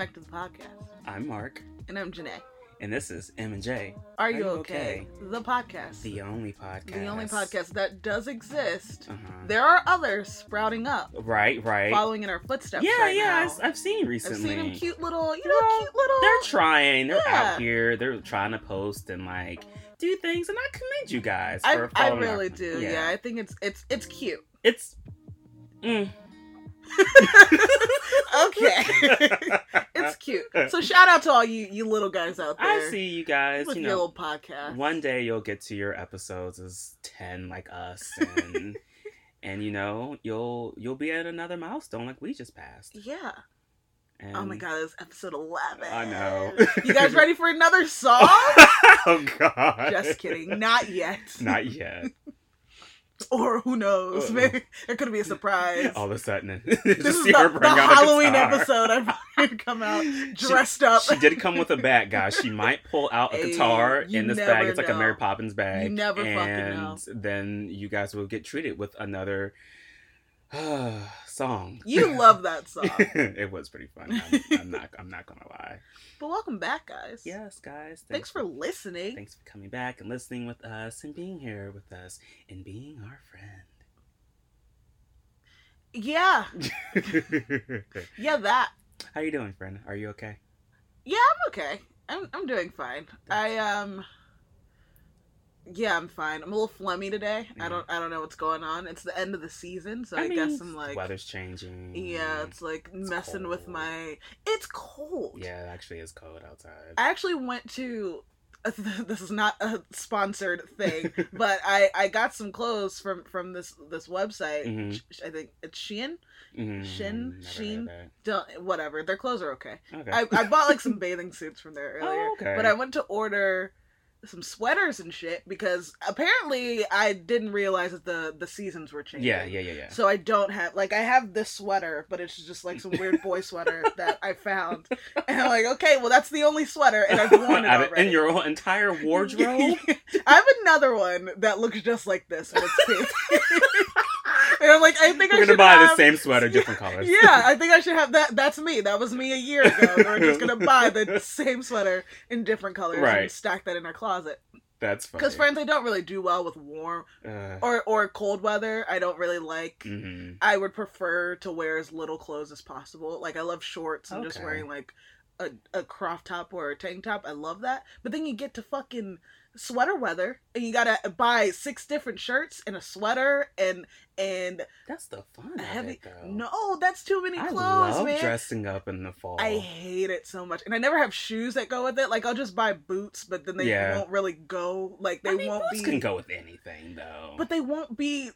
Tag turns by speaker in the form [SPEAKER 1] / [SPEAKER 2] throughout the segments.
[SPEAKER 1] Hi.
[SPEAKER 2] Welcome.
[SPEAKER 1] Welcome back to the podcast.
[SPEAKER 2] I'm Marc,
[SPEAKER 1] And I'm Janay.
[SPEAKER 2] and this is M and J,
[SPEAKER 1] Are you okay? The podcast.
[SPEAKER 2] the only podcast.
[SPEAKER 1] The only podcast that does exist.
[SPEAKER 2] Uh-huh.
[SPEAKER 1] There are others sprouting up,
[SPEAKER 2] Right, right.
[SPEAKER 1] following in our footsteps.
[SPEAKER 2] yeah,
[SPEAKER 1] right
[SPEAKER 2] yeah.
[SPEAKER 1] now.
[SPEAKER 2] I've, seen
[SPEAKER 1] I've seen them cute little, you know, cute little.
[SPEAKER 2] They're trying. They're
[SPEAKER 1] Yeah.
[SPEAKER 2] out here. They're trying to post and like do things, and I commend you guys
[SPEAKER 1] I, I really do. Yeah. I think it's it's it's cute.
[SPEAKER 2] It's. Mm.
[SPEAKER 1] Okay. it's cute. So shout out to all you you little guys out there.
[SPEAKER 2] I see you guys.
[SPEAKER 1] with
[SPEAKER 2] You know,
[SPEAKER 1] little podcast.
[SPEAKER 2] one day you'll get to your episodes as 10 like us and and you know you'll you'll be at another milestone like we just passed
[SPEAKER 1] Yeah.
[SPEAKER 2] and
[SPEAKER 1] oh my god, it's episode eleven.
[SPEAKER 2] I know.
[SPEAKER 1] you guys ready for another song?
[SPEAKER 2] oh god
[SPEAKER 1] Just kidding. Not yet.
[SPEAKER 2] not yet
[SPEAKER 1] Or who knows?
[SPEAKER 2] Uh-uh.
[SPEAKER 1] Maybe it could be a surprise.
[SPEAKER 2] all of a sudden
[SPEAKER 1] this is the, the
[SPEAKER 2] bring out a
[SPEAKER 1] Halloween episode. I'm going to come out
[SPEAKER 2] She-
[SPEAKER 1] dressed up.
[SPEAKER 2] she did come with a bag guys she might pull out a
[SPEAKER 1] Hey,
[SPEAKER 2] guitar in this bag it's like a mary poppins bag
[SPEAKER 1] You never fucking
[SPEAKER 2] and
[SPEAKER 1] know.
[SPEAKER 2] then you guys will get treated with another song
[SPEAKER 1] You love that song.
[SPEAKER 2] it was pretty fun. I'm, I'm not. I'm not gonna lie.
[SPEAKER 1] But welcome back, guys.
[SPEAKER 2] Yes, guys.
[SPEAKER 1] Thanks for listening.
[SPEAKER 2] Thanks for coming back and listening with us and being here with us and being our friend.
[SPEAKER 1] Yeah, yeah, that.
[SPEAKER 2] How you doing, friend? Are you okay?
[SPEAKER 1] Yeah, I'm okay. I'm I'm doing fine. I um yeah, I'm fine. I'm a little phlegmy today. I don't I don't know what's going on. It's the end of the season, so I,
[SPEAKER 2] mean,
[SPEAKER 1] guess I'm like
[SPEAKER 2] weather's changing.
[SPEAKER 1] Yeah, it's like
[SPEAKER 2] It's
[SPEAKER 1] messing with my. It's cold.
[SPEAKER 2] yeah. It actually is cold outside.
[SPEAKER 1] I actually went to. This is not a sponsored thing, but I I got some clothes from from this this website.
[SPEAKER 2] Mhm.
[SPEAKER 1] I think it's Shein.
[SPEAKER 2] Mhm,
[SPEAKER 1] Shin- Sheen? Don't whatever. Their clothes are okay.
[SPEAKER 2] Okay.
[SPEAKER 1] I I bought like some bathing suits from there earlier,
[SPEAKER 2] Oh, okay.
[SPEAKER 1] but I went to order some sweaters and shit because apparently I didn't realize that the the seasons were changing.
[SPEAKER 2] yeah, yeah, yeah, yeah.
[SPEAKER 1] So I don't have like I have this sweater, but it's just like some weird boy sweater that I found, and I'm like, okay, well that's the only sweater, and I've worn it already.
[SPEAKER 2] in your whole entire wardrobe.
[SPEAKER 1] I have another one that looks just like this, and it's pink. and I'm like, I think I
[SPEAKER 2] We're
[SPEAKER 1] should
[SPEAKER 2] gonna buy
[SPEAKER 1] have...
[SPEAKER 2] the same sweater, different colors.
[SPEAKER 1] Yeah, I think I should have that. That's me. That was me a year ago. We're just gonna buy the same sweater in different colors and
[SPEAKER 2] Right.
[SPEAKER 1] stack that in our closet.
[SPEAKER 2] That's funny.
[SPEAKER 1] Because friends, I don't really do well with warm
[SPEAKER 2] Uh,
[SPEAKER 1] or or cold weather. I don't really like.
[SPEAKER 2] mhm.
[SPEAKER 1] I would prefer to wear as little clothes as possible. Like I love shorts and just wearing like a, a crop top or a tank top. I love that. But then you get to fucking sweater weather and you gotta buy six different shirts and a sweater and and
[SPEAKER 2] That's the fun
[SPEAKER 1] heavy
[SPEAKER 2] it, though.
[SPEAKER 1] no that's too many clothes I
[SPEAKER 2] love
[SPEAKER 1] man
[SPEAKER 2] dressing up in the fall.
[SPEAKER 1] I hate it so much, and I never have shoes that go with it. Like I'll just buy boots, but then they
[SPEAKER 2] Yeah.
[SPEAKER 1] won't really go. Like they
[SPEAKER 2] I mean,
[SPEAKER 1] won't
[SPEAKER 2] boots
[SPEAKER 1] be.
[SPEAKER 2] can go with anything, though.
[SPEAKER 1] But they won't be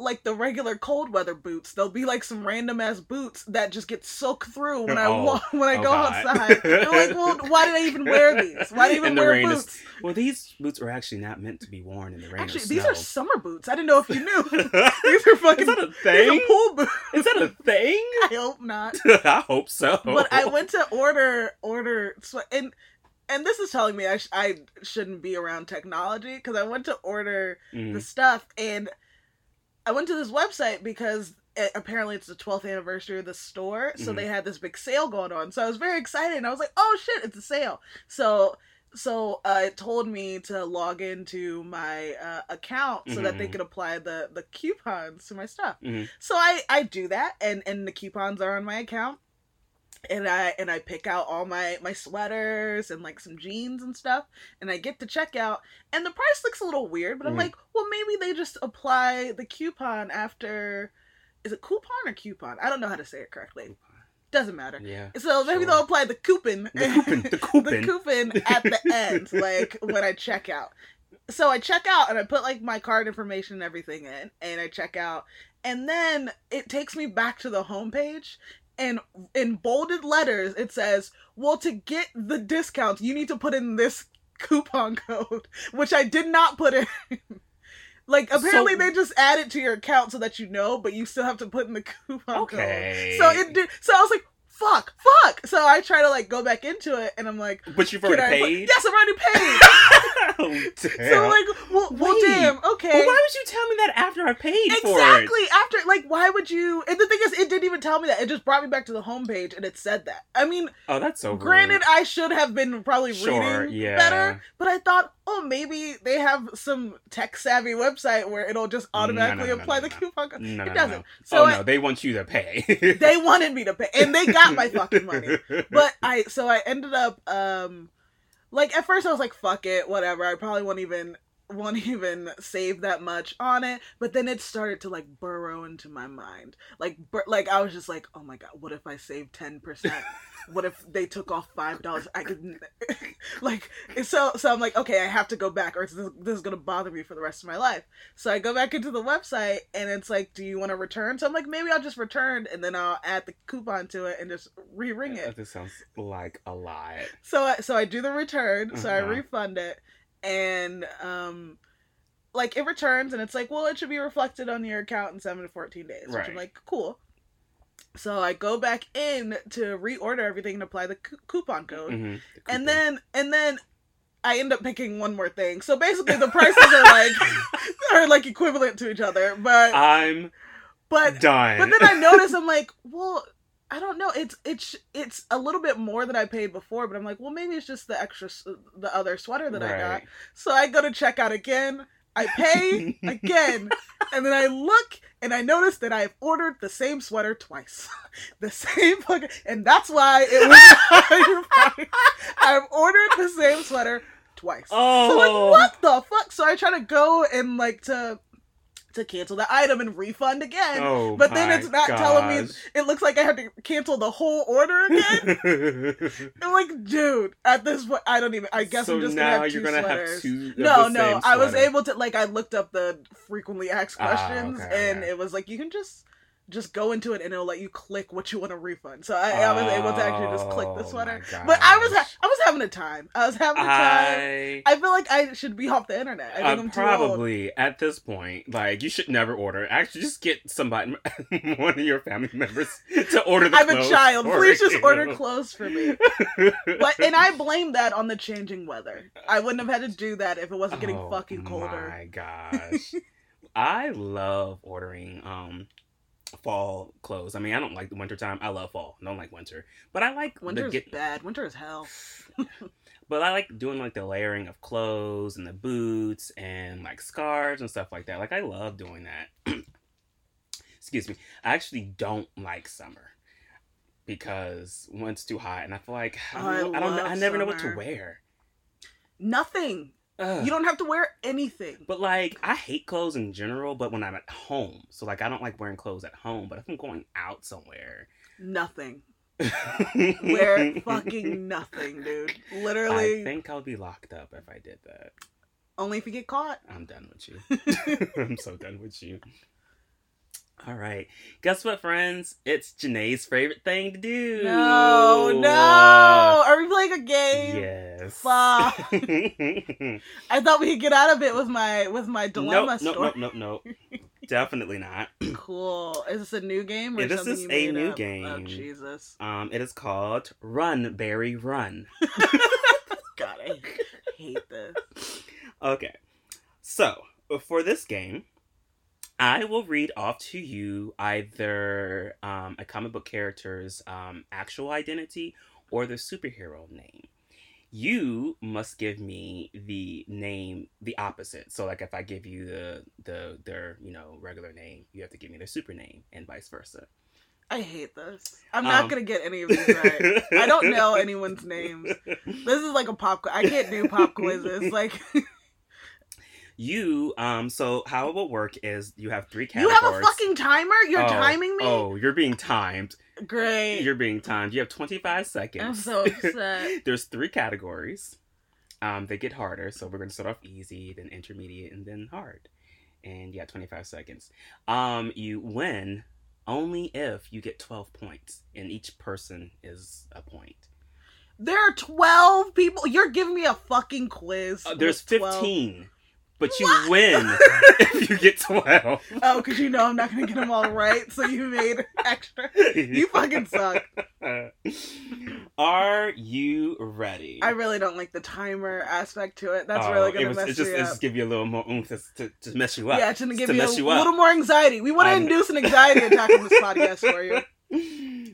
[SPEAKER 1] like the regular cold weather boots. They'll be like some random ass boots that just get soaked through when I
[SPEAKER 2] Oh.
[SPEAKER 1] walk when I
[SPEAKER 2] Oh,
[SPEAKER 1] go
[SPEAKER 2] God.
[SPEAKER 1] outside. I'm like, well, why did I even wear these? Why did I even wear
[SPEAKER 2] rain is-
[SPEAKER 1] boots?
[SPEAKER 2] well, these boots are actually not meant to be worn in the rain
[SPEAKER 1] Actually, these are summer boots. I didn't know if you knew. these are fucking
[SPEAKER 2] that a
[SPEAKER 1] these
[SPEAKER 2] thing?
[SPEAKER 1] are pool boots.
[SPEAKER 2] Is that a thing?
[SPEAKER 1] I hope not.
[SPEAKER 2] I hope so.
[SPEAKER 1] but I went to order order and and this is telling me I, sh- I shouldn't be around technology because I went to order
[SPEAKER 2] Mhm.
[SPEAKER 1] the stuff and I went to this website because it, apparently it's the 12th anniversary of the store so
[SPEAKER 2] Mhm.
[SPEAKER 1] they had this big sale going on so I was very excited and I was like oh shit it's a sale so so uh, it told me to log into my uh, account so that they
[SPEAKER 2] Mhm.
[SPEAKER 1] could apply the the coupons to my stuff
[SPEAKER 2] Mhm.
[SPEAKER 1] so I I do that and and the coupons are on my account and I and I pick out all my my sweaters and like some jeans and stuff and I get to checkout and the price looks a little weird but I'm
[SPEAKER 2] Mhm.
[SPEAKER 1] like well maybe they just apply the coupon after is it coupon or coupon I don't know how to say it correctly doesn't matter
[SPEAKER 2] Yeah.
[SPEAKER 1] so maybe
[SPEAKER 2] Sure.
[SPEAKER 1] they'll apply the coupon
[SPEAKER 2] The coupon. The coupon.
[SPEAKER 1] the coupon at the end, like when I check out. So I check out and I put like my card information and everything in, and I check out, and then it takes me back to the homepage, and in bolded letters it says, "Well, to get the discount, you need to put in this coupon code," which I did not put in. Like apparently
[SPEAKER 2] So-
[SPEAKER 1] they just add it to your account so that you know, but you still have to put in the coupon
[SPEAKER 2] Okay.
[SPEAKER 1] code. So it did. So I was like, "Fuck, fuck." So I try to like go back into it, and I'm like,
[SPEAKER 2] But you've already paid.
[SPEAKER 1] Yes, I'm already paid.
[SPEAKER 2] oh.
[SPEAKER 1] So like, well, well damn. Okay.
[SPEAKER 2] Well, why would you tell me that after I paid for it?
[SPEAKER 1] Exactly. After, like, why would you? And the thing is, it didn't even tell me that. It just brought me back to the homepage, and it said that. I mean,
[SPEAKER 2] Oh, that's so
[SPEAKER 1] granted,
[SPEAKER 2] rude.
[SPEAKER 1] I should have been probably
[SPEAKER 2] Sure,
[SPEAKER 1] reading
[SPEAKER 2] yeah.
[SPEAKER 1] better, but I thought, oh, maybe they have some tech savvy website where it'll just
[SPEAKER 2] No, no,
[SPEAKER 1] automatically
[SPEAKER 2] no, no,
[SPEAKER 1] apply
[SPEAKER 2] no,
[SPEAKER 1] the
[SPEAKER 2] no.
[SPEAKER 1] coupon code.
[SPEAKER 2] No,
[SPEAKER 1] it doesn't. So
[SPEAKER 2] oh
[SPEAKER 1] I,
[SPEAKER 2] no, they want you to pay.
[SPEAKER 1] they wanted me to pay, and they got my fucking money. But I, so I ended up, um, like at first I was like, fuck it, whatever. I probably won't even won't even save that much on it but then it started to like burrow into my mind. Like bur- like i was just like oh my god what if i save 10% what if they took off five dollars? I could like so so i'm like okay i have to go back or this, this is gonna bother me for the rest of my life. So i go back into the website and it's like do you want to return? So i'm like maybe i'll just return and then i'll add the coupon to it and just re-ring it.
[SPEAKER 2] This sounds like a lot.
[SPEAKER 1] so I, so I do the return, so I
[SPEAKER 2] Uh-huh.
[SPEAKER 1] refund it, and um, like it returns, and it's like, well, it should be reflected on your account in seven to fourteen days, which I'm like, cool. So I go back in to reorder everything and apply the cou- coupon code,
[SPEAKER 2] Mhm. The
[SPEAKER 1] and then and then I end up picking one more thing. So basically, the prices are like are like equivalent to each other, but
[SPEAKER 2] I'm
[SPEAKER 1] but
[SPEAKER 2] done.
[SPEAKER 1] but then I notice I'm like, well, I don't know. It's it's it's a little bit more than I paid before, but I'm like, well, maybe it's just the extra, the other sweater that I got. So I go to check out again. I pay again, and then I look and I notice that I've ordered the same sweater twice, the same fucking, and that's why it was a higher price. I've ordered the same sweater twice.
[SPEAKER 2] Oh,
[SPEAKER 1] So like, what the fuck? So I try to go and like to to cancel the item and refund again.
[SPEAKER 2] Oh,
[SPEAKER 1] but then it's not telling me it looks like I have to cancel the whole order again. I'm like, dude, at this point, I don't even. I guess
[SPEAKER 2] so
[SPEAKER 1] I'm just
[SPEAKER 2] now
[SPEAKER 1] gonna have 2
[SPEAKER 2] you're gonna
[SPEAKER 1] sweaters.
[SPEAKER 2] have two.
[SPEAKER 1] no, no, I was able to like I looked up the frequently asked
[SPEAKER 2] Ah,
[SPEAKER 1] questions,
[SPEAKER 2] okay,
[SPEAKER 1] and it was like you can just just go into it and it'll let you click what you want to refund. So I, I was able to actually just click the
[SPEAKER 2] Oh,
[SPEAKER 1] sweater. But I was ha- I was having a time. I was having a time.
[SPEAKER 2] I,
[SPEAKER 1] I feel like I should be off the internet. I think
[SPEAKER 2] uh,
[SPEAKER 1] I'm too old.
[SPEAKER 2] probably at this point, like you should never order. Actually, just get somebody, one of your family members, to order the
[SPEAKER 1] I'm a child. Please just
[SPEAKER 2] you.
[SPEAKER 1] order clothes for me. But and I blame that on the changing weather. I wouldn't have had to do that if it wasn't getting
[SPEAKER 2] Oh,
[SPEAKER 1] fucking colder.
[SPEAKER 2] My gosh, I love ordering um fall clothes. I mean, I don't like the winter time. I love fall. I don't like winter, but I like
[SPEAKER 1] Winter is
[SPEAKER 2] get.
[SPEAKER 1] bad. Winter is hell.
[SPEAKER 2] But I like doing like the layering of clothes and the boots and like scarves and stuff like that. Like I love doing that. Excuse me. I actually don't like summer because when it's too hot and I feel like I
[SPEAKER 1] Oh,
[SPEAKER 2] don't,
[SPEAKER 1] I
[SPEAKER 2] I, don't I never know what to wear.
[SPEAKER 1] Nothing.
[SPEAKER 2] Ugh.
[SPEAKER 1] You don't have to wear anything.
[SPEAKER 2] But like I hate clothes in general, but when I'm at home. So like I don't like wearing clothes at home, but if I'm going out somewhere.
[SPEAKER 1] Nothing. Wear fucking nothing, dude. Literally,
[SPEAKER 2] I think I'll be locked up if I did that.
[SPEAKER 1] only if you get caught.
[SPEAKER 2] I'm done with you. I'm so done with you. All right. Guess what, friends? It's Janay's favorite thing to do.
[SPEAKER 1] No, no. Are we playing a game?
[SPEAKER 2] Yes.
[SPEAKER 1] Fuck. I thought we could get out of it with my with my dilemma
[SPEAKER 2] nope, nope,
[SPEAKER 1] story.
[SPEAKER 2] nope, nope, nope. Definitely not.
[SPEAKER 1] Cool. Is this a new game or
[SPEAKER 2] Yeah, this is a new
[SPEAKER 1] up? Oh
[SPEAKER 2] game.
[SPEAKER 1] Jesus.
[SPEAKER 2] Um, it is called Run, Barry, Run.
[SPEAKER 1] God, I hate this.
[SPEAKER 2] Okay. So, for this game, I will read off to you either um, a comic book character's um, actual identity or their superhero name. You must give me the name, the opposite. So, like, if I give you the the their you know regular name, you have to give me their super name, and vice versa.
[SPEAKER 1] I hate this. I'm not
[SPEAKER 2] Um,
[SPEAKER 1] gonna get any of these right. I don't know anyone's names. This is like a pop. quiz. I can't do pop quizzes. Like
[SPEAKER 2] You um. So how it will work is you have three categories.
[SPEAKER 1] you have a fucking timer. You're
[SPEAKER 2] Oh,
[SPEAKER 1] timing me.
[SPEAKER 2] Oh, you're being timed.
[SPEAKER 1] Great.
[SPEAKER 2] You're being timed. You have 25 seconds.
[SPEAKER 1] I'm so upset.
[SPEAKER 2] There's three categories. Um, they get harder, so we're gonna start off easy, then intermediate, and then hard. And yeah, 25 seconds. Um, you win only if you get 12 points, and each person is a point.
[SPEAKER 1] There are twelve people. You're giving me a fucking quiz.
[SPEAKER 2] Uh, there's
[SPEAKER 1] 12.
[SPEAKER 2] 15. But you
[SPEAKER 1] What?
[SPEAKER 2] win if you get 12.
[SPEAKER 1] Oh, because you know I'm not gonna get them all right, so you made extra. You fucking suck.
[SPEAKER 2] Are you ready?
[SPEAKER 1] I really don't like the timer aspect to it. That's
[SPEAKER 2] Oh,
[SPEAKER 1] really gonna mess
[SPEAKER 2] it just, it
[SPEAKER 1] up.
[SPEAKER 2] just give you a little more oomph to, to, to mess you up.
[SPEAKER 1] yeah, to give
[SPEAKER 2] to
[SPEAKER 1] you a
[SPEAKER 2] you
[SPEAKER 1] little more anxiety. We want to induce an anxiety attack on this podcast for you.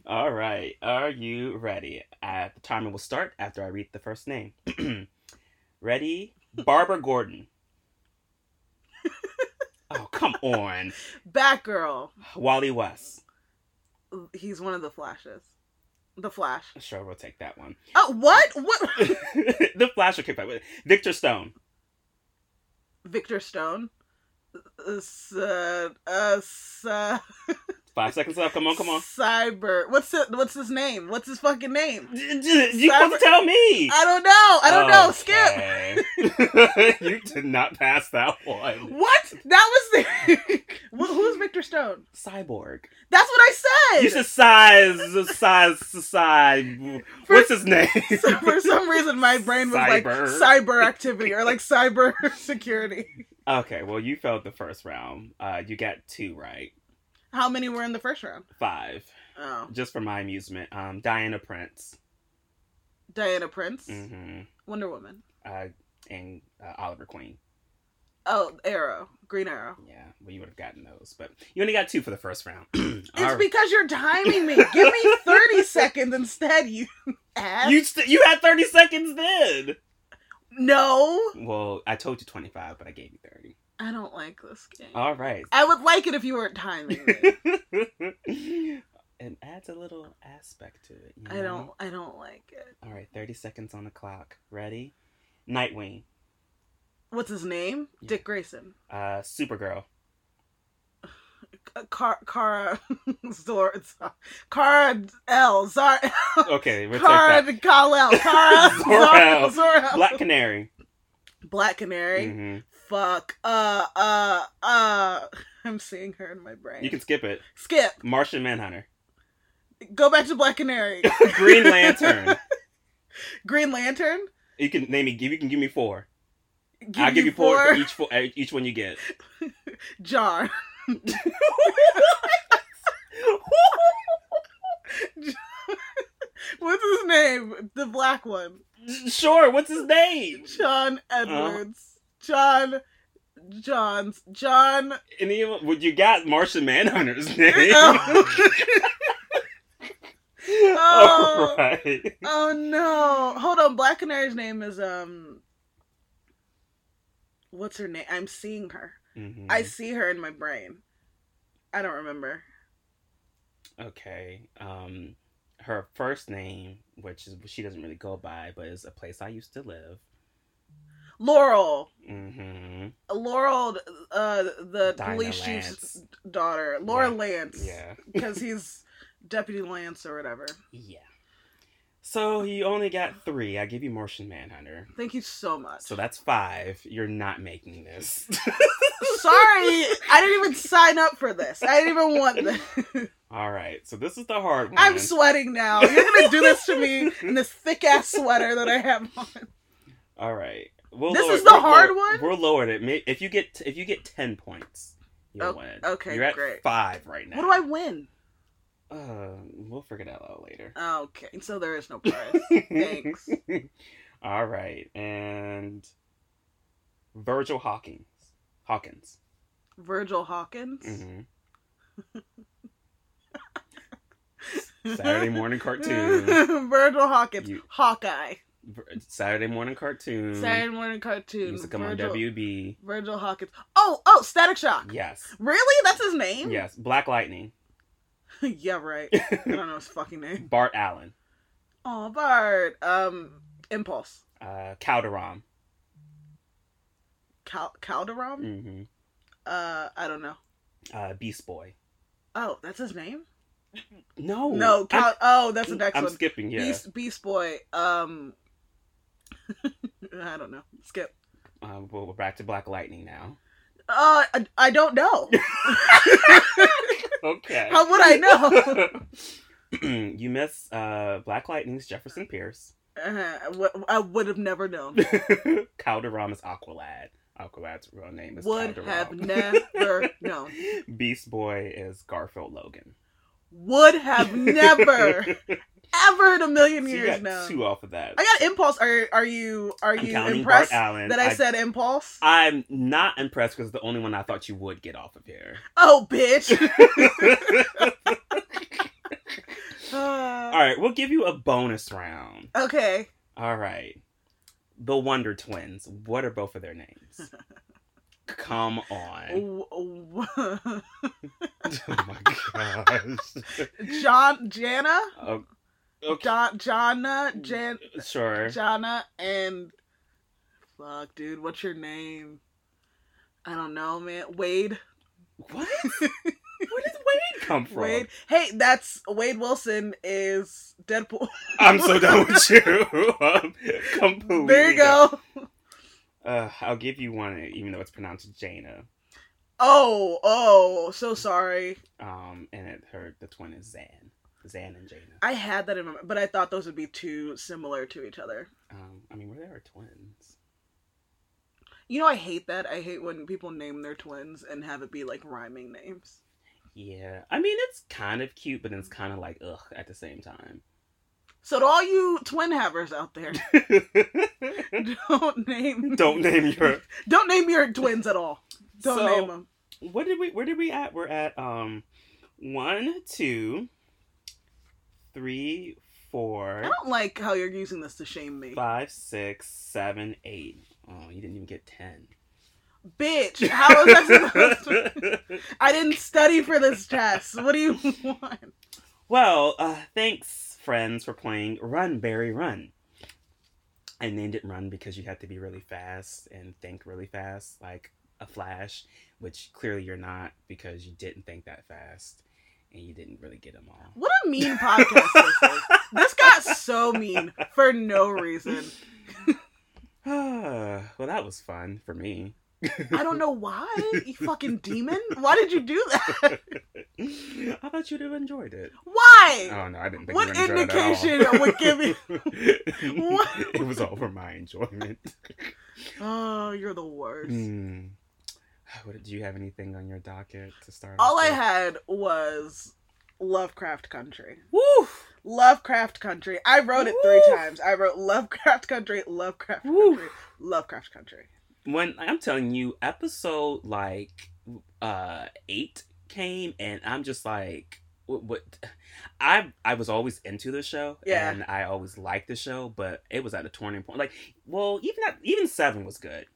[SPEAKER 2] All right. Are you ready? Uh, the timer will start after I read the first name. ready? Barbara Gordon. On.
[SPEAKER 1] Batgirl.
[SPEAKER 2] Wally West.
[SPEAKER 1] He's one of the Flashes. The Flash.
[SPEAKER 2] Sure, we'll take that one.
[SPEAKER 1] Oh, what? What?
[SPEAKER 2] the Flash will kick that. Victor Stone.
[SPEAKER 1] Victor Stone. Uh, uh, uh,
[SPEAKER 2] Five seconds left. Come on, come on.
[SPEAKER 1] Cyber. What's it? What's his name? What's his fucking name?
[SPEAKER 2] You supposed to tell me.
[SPEAKER 1] I don't know. I don't know. Skip.
[SPEAKER 2] You did not pass that one.
[SPEAKER 1] What? That was the. Who's Victor Stone?
[SPEAKER 2] Cyborg.
[SPEAKER 1] That's what I said.
[SPEAKER 2] You said size, size, size. What's his name?
[SPEAKER 1] So for some reason, my brain was like
[SPEAKER 2] Cyber.
[SPEAKER 1] cyber activity or like cyber security.
[SPEAKER 2] Okay, well, you failed the first round. Uh, you got two right.
[SPEAKER 1] How many were in the first round?
[SPEAKER 2] Five.
[SPEAKER 1] Oh,
[SPEAKER 2] Just for my amusement. Um, Diana Prince.
[SPEAKER 1] Diana Prince,
[SPEAKER 2] Mm-hmm.
[SPEAKER 1] Wonder Woman.
[SPEAKER 2] Uh, and uh, Oliver Queen.
[SPEAKER 1] Oh, Arrow, Green Arrow.
[SPEAKER 2] Yeah, well, you would have gotten those, but you only got two for the first round.
[SPEAKER 1] It's
[SPEAKER 2] All-
[SPEAKER 1] because you're timing me. Give me thirty seconds instead. You ass.
[SPEAKER 2] you st- you had thirty seconds then.
[SPEAKER 1] no,
[SPEAKER 2] Well, I told you twenty five, but I gave you thirty.
[SPEAKER 1] I don't like this game.
[SPEAKER 2] All right.
[SPEAKER 1] I would like it if you weren't timing me.
[SPEAKER 2] it adds a little aspect to it. you
[SPEAKER 1] I
[SPEAKER 2] know?
[SPEAKER 1] don't. I don't like it.
[SPEAKER 2] All right, 30 seconds on the clock. Ready? Nightwing.
[SPEAKER 1] What's his name?
[SPEAKER 2] Yeah.
[SPEAKER 1] Dick Grayson.
[SPEAKER 2] Uh, Supergirl.
[SPEAKER 1] Uh, Car Kara Zor Kara L Zar
[SPEAKER 2] Okay,
[SPEAKER 1] we're
[SPEAKER 2] Kara
[SPEAKER 1] Kal-El Kara
[SPEAKER 2] Zor-El.
[SPEAKER 1] Zor-El.
[SPEAKER 2] Black Canary.
[SPEAKER 1] Black Canary.
[SPEAKER 2] hmm
[SPEAKER 1] Fuck. Uh uh uh. I'm seeing her in my brain.
[SPEAKER 2] You can skip it.
[SPEAKER 1] skip.
[SPEAKER 2] Martian Manhunter.
[SPEAKER 1] Go back to Black Canary.
[SPEAKER 2] Green Lantern.
[SPEAKER 1] Green Lantern.
[SPEAKER 2] You can name me. You can give me four. I'll give you four, for each four, uh, each one you get.
[SPEAKER 1] Jar. What's his name? The black one.
[SPEAKER 2] sure. What's his name?
[SPEAKER 1] John Edwards. John. John's. John.
[SPEAKER 2] And even, would you got Martian Manhunter's name.
[SPEAKER 1] Oh.
[SPEAKER 2] All right.
[SPEAKER 1] Oh no! Hold on. Black Canary's name is um. What's her name? I'm seeing her.
[SPEAKER 2] Mhm.
[SPEAKER 1] I see her in my brain. I don't remember.
[SPEAKER 2] Okay. Um, her first name, which is she doesn't really go by, but is a place I used to live.
[SPEAKER 1] Laurel.
[SPEAKER 2] Mm-hmm.
[SPEAKER 1] Laurel, uh, the
[SPEAKER 2] Dinah
[SPEAKER 1] police
[SPEAKER 2] Lance.
[SPEAKER 1] chief's daughter. Laura
[SPEAKER 2] Yeah.
[SPEAKER 1] Lance.
[SPEAKER 2] Yeah.
[SPEAKER 1] Because he's Deputy Lance or whatever.
[SPEAKER 2] Yeah. So you only got three. I give you Martian Manhunter.
[SPEAKER 1] Thank you so much.
[SPEAKER 2] So that's five. You're not making this.
[SPEAKER 1] Sorry, I didn't even sign up for this. I didn't even want this.
[SPEAKER 2] All right. So this is the hard one.
[SPEAKER 1] I'm sweating now. You're gonna do this to me in this thick ass sweater that I have on.
[SPEAKER 2] All right. We'll
[SPEAKER 1] This
[SPEAKER 2] lower-
[SPEAKER 1] is the
[SPEAKER 2] we'll
[SPEAKER 1] hard
[SPEAKER 2] lower-
[SPEAKER 1] one?
[SPEAKER 2] We're lower it. If you get if you get ten points, you'll
[SPEAKER 1] Oh,
[SPEAKER 2] win.
[SPEAKER 1] okay,
[SPEAKER 2] You're at
[SPEAKER 1] great.
[SPEAKER 2] five right now.
[SPEAKER 1] What do I win?
[SPEAKER 2] Uh, we'll figure that out later.
[SPEAKER 1] Okay, so there is no prize. Thanks.
[SPEAKER 2] All right, and Virgil Hawkins. Hawkins.
[SPEAKER 1] Virgil Hawkins.
[SPEAKER 2] hmm Saturday morning cartoon.
[SPEAKER 1] Virgil Hawkins.
[SPEAKER 2] You-
[SPEAKER 1] Hawkeye.
[SPEAKER 2] Saturday morning cartoon.
[SPEAKER 1] Saturday morning cartoon.
[SPEAKER 2] Used to come on WB.
[SPEAKER 1] Virgil Hawkins. Oh, oh, Static Shock.
[SPEAKER 2] Yes.
[SPEAKER 1] Really? That's his name?
[SPEAKER 2] Yes. Black Lightning.
[SPEAKER 1] yeah, right. I don't know his fucking name.
[SPEAKER 2] Bart Allen.
[SPEAKER 1] Oh, Bart. Um, Impulse.
[SPEAKER 2] Uh, Kaldur'ahm.
[SPEAKER 1] Cal- Kaldur'ahm?
[SPEAKER 2] hmm
[SPEAKER 1] Uh, I don't know.
[SPEAKER 2] Uh, Beast Boy.
[SPEAKER 1] Oh, that's his name?
[SPEAKER 2] No.
[SPEAKER 1] no,
[SPEAKER 2] I'm-
[SPEAKER 1] Cal- oh, that's the next
[SPEAKER 2] I'm
[SPEAKER 1] one.
[SPEAKER 2] skipping. Yeah.
[SPEAKER 1] Beast, Beast Boy. Um, I don't know. Skip.
[SPEAKER 2] Uh, well, we're back to Black Lightning now.
[SPEAKER 1] Uh, I, I don't know.
[SPEAKER 2] Okay.
[SPEAKER 1] How would I know?
[SPEAKER 2] you miss uh, Black Lightning's Jefferson Pierce.
[SPEAKER 1] Uh, I would have never known.
[SPEAKER 2] Kaldur'ahm is Aqualad. Aqualad's real name is
[SPEAKER 1] Would
[SPEAKER 2] Kaldur'ahm.
[SPEAKER 1] have never known.
[SPEAKER 2] Beast Boy is Garfield Logan.
[SPEAKER 1] Would have never, ever in a million
[SPEAKER 2] So you
[SPEAKER 1] years
[SPEAKER 2] got
[SPEAKER 1] known.
[SPEAKER 2] two off of that.
[SPEAKER 1] I got impulse. Are are you are
[SPEAKER 2] I'm
[SPEAKER 1] you impressed that I, said impulse?
[SPEAKER 2] I'm not impressed because the only one I thought you would get off of here.
[SPEAKER 1] oh, bitch.
[SPEAKER 2] All right, we'll give you a bonus round.
[SPEAKER 1] okay.
[SPEAKER 2] All right. The Wonder Twins. What are both of their names? Come on. Oh my gosh.
[SPEAKER 1] John, Jana,
[SPEAKER 2] Oh, okay.
[SPEAKER 1] John, Jana, Jan,
[SPEAKER 2] Sure.
[SPEAKER 1] Jana, and fuck, dude, what's your name? I don't know, man. Wade.
[SPEAKER 2] What? Where did Wade come from?
[SPEAKER 1] Wade. Hey, that's Wade Wilson is Deadpool.
[SPEAKER 2] I'm so done with you. I'm completely
[SPEAKER 1] there you go.
[SPEAKER 2] Uh, I'll give you one, even though it's pronounced Jana.
[SPEAKER 1] Oh, oh, so sorry.
[SPEAKER 2] Um, and it, her the twin is Zan. Zan and Jayna.
[SPEAKER 1] I had that in my mind, but I thought those would be too similar to each other.
[SPEAKER 2] Um, I mean, where they are twins.
[SPEAKER 1] You know, I hate that. I hate when people name their twins and have it be like rhyming names.
[SPEAKER 2] Yeah, I mean it's kind of cute, but it's kind of like ugh at the same time.
[SPEAKER 1] So to all you twin havers out there, don't name
[SPEAKER 2] Don't name your.
[SPEAKER 1] don't name your twins at all. Don't
[SPEAKER 2] So-
[SPEAKER 1] name them.
[SPEAKER 2] What did we? Where did we at? We're at um, one, two, three, four.
[SPEAKER 1] I don't like how you're using this to shame me,
[SPEAKER 2] five, six, seven, eight. Oh, you didn't even get ten.
[SPEAKER 1] bitch. how was that supposed to? I didn't study for this test. What do you want?
[SPEAKER 2] well, uh, thanks, friends, for playing Run Barry Run. I named it Run because you had to be really fast and think really fast, like a Flash, which clearly you're not because you didn't think that fast and you didn't really get them all.
[SPEAKER 1] What a mean podcast this is. This got so mean for no reason.
[SPEAKER 2] well, that was fun for me.
[SPEAKER 1] I don't know why. You fucking demon. Why did you do that?
[SPEAKER 2] I thought you'd have enjoyed it.
[SPEAKER 1] Why?
[SPEAKER 2] Oh no, I didn't think
[SPEAKER 1] What
[SPEAKER 2] you enjoy it
[SPEAKER 1] indication would give me? What?
[SPEAKER 2] It was all for my enjoyment.
[SPEAKER 1] Oh, you're the worst.
[SPEAKER 2] Hmm. What, did you have anything on your docket to start?
[SPEAKER 1] All
[SPEAKER 2] us
[SPEAKER 1] I
[SPEAKER 2] with?
[SPEAKER 1] had was Lovecraft Country.
[SPEAKER 2] Woo!
[SPEAKER 1] Lovecraft Country. I wrote it three times. I wrote Lovecraft Country, Lovecraft
[SPEAKER 2] Woo!
[SPEAKER 1] Country, Lovecraft Country.
[SPEAKER 2] When I'm telling you, episode like uh eight came, and I'm just like, what? what I I was always into the show,
[SPEAKER 1] Yeah.
[SPEAKER 2] and I always liked the show, but it was at a turning point. Like, well, even at, even seven was good.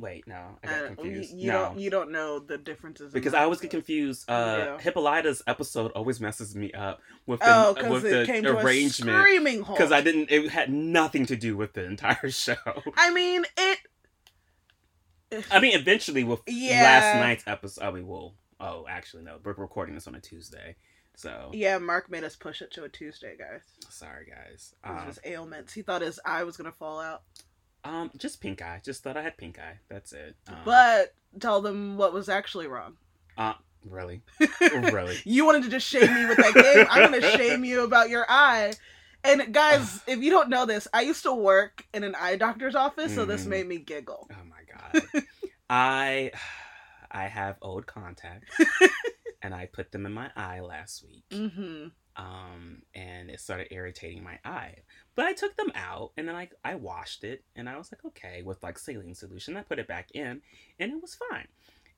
[SPEAKER 2] Wait, no, I got
[SPEAKER 1] Uh, you,
[SPEAKER 2] confused.
[SPEAKER 1] you
[SPEAKER 2] no.
[SPEAKER 1] don't you don't know the differences
[SPEAKER 2] because I always get confused. Uh,
[SPEAKER 1] Yeah.
[SPEAKER 2] Hippolyta's episode always messes me up with the
[SPEAKER 1] Oh,
[SPEAKER 2] with
[SPEAKER 1] it
[SPEAKER 2] the arrangement
[SPEAKER 1] screaming
[SPEAKER 2] because I didn't. It had nothing to do with the entire show.
[SPEAKER 1] I mean it.
[SPEAKER 2] I mean, eventually with
[SPEAKER 1] Yeah.
[SPEAKER 2] last night's episode, oh, we will. Oh, actually, no. We're recording this on a Tuesday, so
[SPEAKER 1] Yeah, Marc made us push it to a Tuesday, guys.
[SPEAKER 2] sorry, guys.
[SPEAKER 1] It was
[SPEAKER 2] Um,
[SPEAKER 1] just ailments. He thought his eye was gonna fall out.
[SPEAKER 2] Um, just pink eye. Just thought I had pink eye. That's it. Um,
[SPEAKER 1] But tell them what was actually wrong.
[SPEAKER 2] uh, really, really.
[SPEAKER 1] You wanted to just shame me with that game. I'm gonna shame you about your eye. And guys, if you don't know this, I used to work in an eye doctor's office, so this
[SPEAKER 2] Mhm.
[SPEAKER 1] made me giggle.
[SPEAKER 2] Oh my god. I I have old contacts and I put them in my eye last week.
[SPEAKER 1] hmm
[SPEAKER 2] Um and it started irritating my eye. But I took them out and then I I washed it and I was like, okay, with like saline solution. I put it back in and it was fine.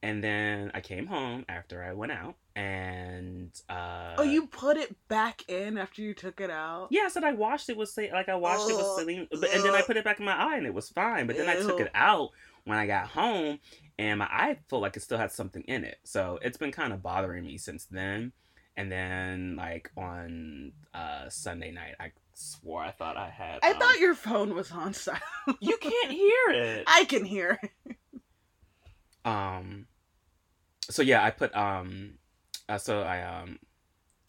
[SPEAKER 2] And then I came home after I went out and uh
[SPEAKER 1] Oh, you put it back in after you took it out?
[SPEAKER 2] yeah, I said I washed it with say like I washed it with saline, but, and then I put it back in my eye and it was fine. But then I took it out when I got home, and my eye felt like it still had something in it. So it's been kind of bothering me since then. And then like on uh Sunday night, I swore I thought I had.
[SPEAKER 1] I
[SPEAKER 2] um,
[SPEAKER 1] thought your phone was on silent.
[SPEAKER 2] you can't hear it.
[SPEAKER 1] I can hear.
[SPEAKER 2] um. So yeah, I put um. Uh, so I um.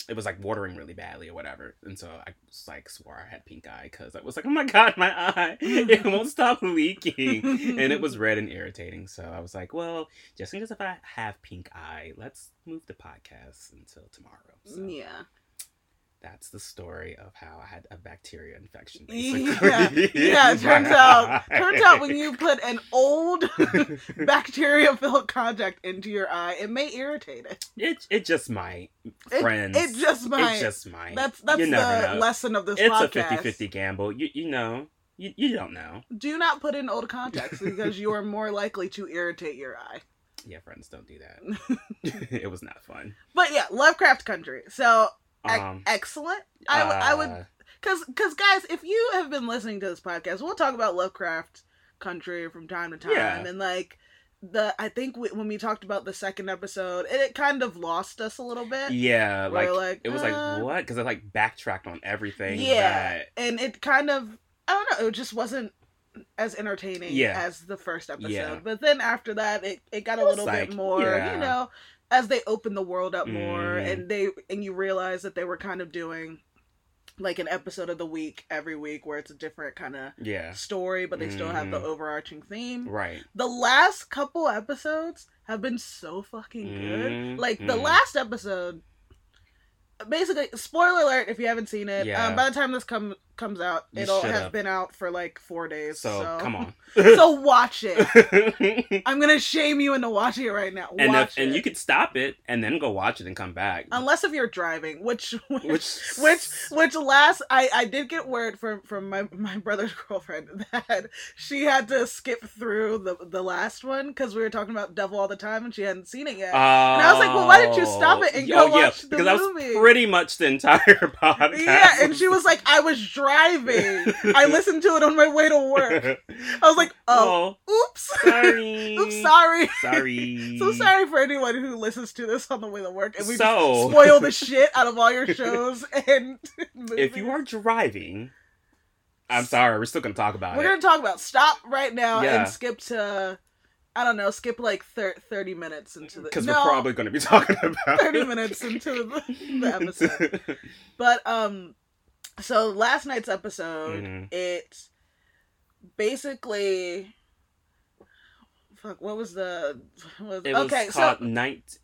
[SPEAKER 2] It was like watering really badly or whatever, and so I like swore I had pink eye because I was like, "Oh my god, my eye! It won't stop leaking." and it was red and irritating. So I was like, well, just in case if I have pink eye, let's move the podcast until tomorrow. So
[SPEAKER 1] Yeah.
[SPEAKER 2] That's the story of how I had a bacteria infection.
[SPEAKER 1] Yeah,
[SPEAKER 2] basically.
[SPEAKER 1] yeah. It turns out, turns out when you put an old bacteria-filled contact into your eye, it may irritate it.
[SPEAKER 2] it it just might, friends.
[SPEAKER 1] It, just might.
[SPEAKER 2] It just might.
[SPEAKER 1] that's that's
[SPEAKER 2] you
[SPEAKER 1] the
[SPEAKER 2] know.
[SPEAKER 1] lesson of this
[SPEAKER 2] It's
[SPEAKER 1] podcast.
[SPEAKER 2] a 50-50 gamble. You you know. You, you don't know.
[SPEAKER 1] Do not put in old contacts because you are more likely to irritate your eye.
[SPEAKER 2] Yeah, friends, don't do that. it was not fun.
[SPEAKER 1] But yeah, Lovecraft Country. So
[SPEAKER 2] Um,
[SPEAKER 1] excellent. I would
[SPEAKER 2] uh,
[SPEAKER 1] Because, cause guys, if you have been listening to this podcast, we'll talk about Lovecraft Country from time to time,
[SPEAKER 2] Yeah.
[SPEAKER 1] and like the, I think we, when we talked about the second episode, it, it kind of lost us a little bit.
[SPEAKER 2] Yeah, like,
[SPEAKER 1] like,
[SPEAKER 2] it was
[SPEAKER 1] uh,
[SPEAKER 2] like what? Because I like backtracked on everything.
[SPEAKER 1] Yeah,
[SPEAKER 2] that-
[SPEAKER 1] and it kind of, I don't know, it just wasn't as entertaining
[SPEAKER 2] Yeah.
[SPEAKER 1] as the first episode.
[SPEAKER 2] Yeah.
[SPEAKER 1] But then after that, it, it got a
[SPEAKER 2] It was
[SPEAKER 1] little
[SPEAKER 2] like,
[SPEAKER 1] bit more,
[SPEAKER 2] yeah.
[SPEAKER 1] you know, as they open the world up more,
[SPEAKER 2] Mhm.
[SPEAKER 1] and they and you realize that they were kind of doing like an episode of the week every week where it's a different kind of
[SPEAKER 2] yeah,
[SPEAKER 1] story, but they still have the
[SPEAKER 2] Mhm.
[SPEAKER 1] overarching theme.
[SPEAKER 2] right.
[SPEAKER 1] The last couple episodes have been so fucking good.
[SPEAKER 2] Mhm,
[SPEAKER 1] Like the
[SPEAKER 2] mhm.
[SPEAKER 1] last episode, basically, spoiler alert if you haven't seen it.
[SPEAKER 2] Yeah.
[SPEAKER 1] Um, by the time this come comes out,
[SPEAKER 2] You
[SPEAKER 1] it'll have been out for like four days.
[SPEAKER 2] So,
[SPEAKER 1] So,
[SPEAKER 2] come on.
[SPEAKER 1] so watch it. I'm gonna shame you into watching it right now.
[SPEAKER 2] and if, and you could stop it and then go watch it and come back.
[SPEAKER 1] unless if you're driving, which which
[SPEAKER 2] which
[SPEAKER 1] which which last I I did get word from from my my brother's girlfriend that she had to skip through the the last one because we were talking about Devil all the time and she hadn't seen it yet.
[SPEAKER 2] and
[SPEAKER 1] I was like, well, why didn't you stop it and go watch the movie?
[SPEAKER 2] Pretty much the entire podcast.
[SPEAKER 1] yeah, and she was like, I was driving. I listened to it on my way to work. I was like, oh, oh oops,
[SPEAKER 2] sorry.
[SPEAKER 1] oops, sorry.
[SPEAKER 2] Sorry.
[SPEAKER 1] So sorry for anyone who listens to this on the way to work and we
[SPEAKER 2] So-
[SPEAKER 1] spoil the shit out of all your shows and
[SPEAKER 2] If you are driving, I'm sorry, we're still gonna talk about it.
[SPEAKER 1] We're gonna talk about stop right now
[SPEAKER 2] Yeah.
[SPEAKER 1] and skip to I don't know, skip like thir- thirty minutes into the
[SPEAKER 2] Because
[SPEAKER 1] no,
[SPEAKER 2] we're probably gonna be talking about
[SPEAKER 1] thirty minutes into the, the episode. But um, so last night's episode,
[SPEAKER 2] Mhm.
[SPEAKER 1] it basically. Fuck, what was the? Was,
[SPEAKER 2] It was
[SPEAKER 1] okay,
[SPEAKER 2] called
[SPEAKER 1] so
[SPEAKER 2] night.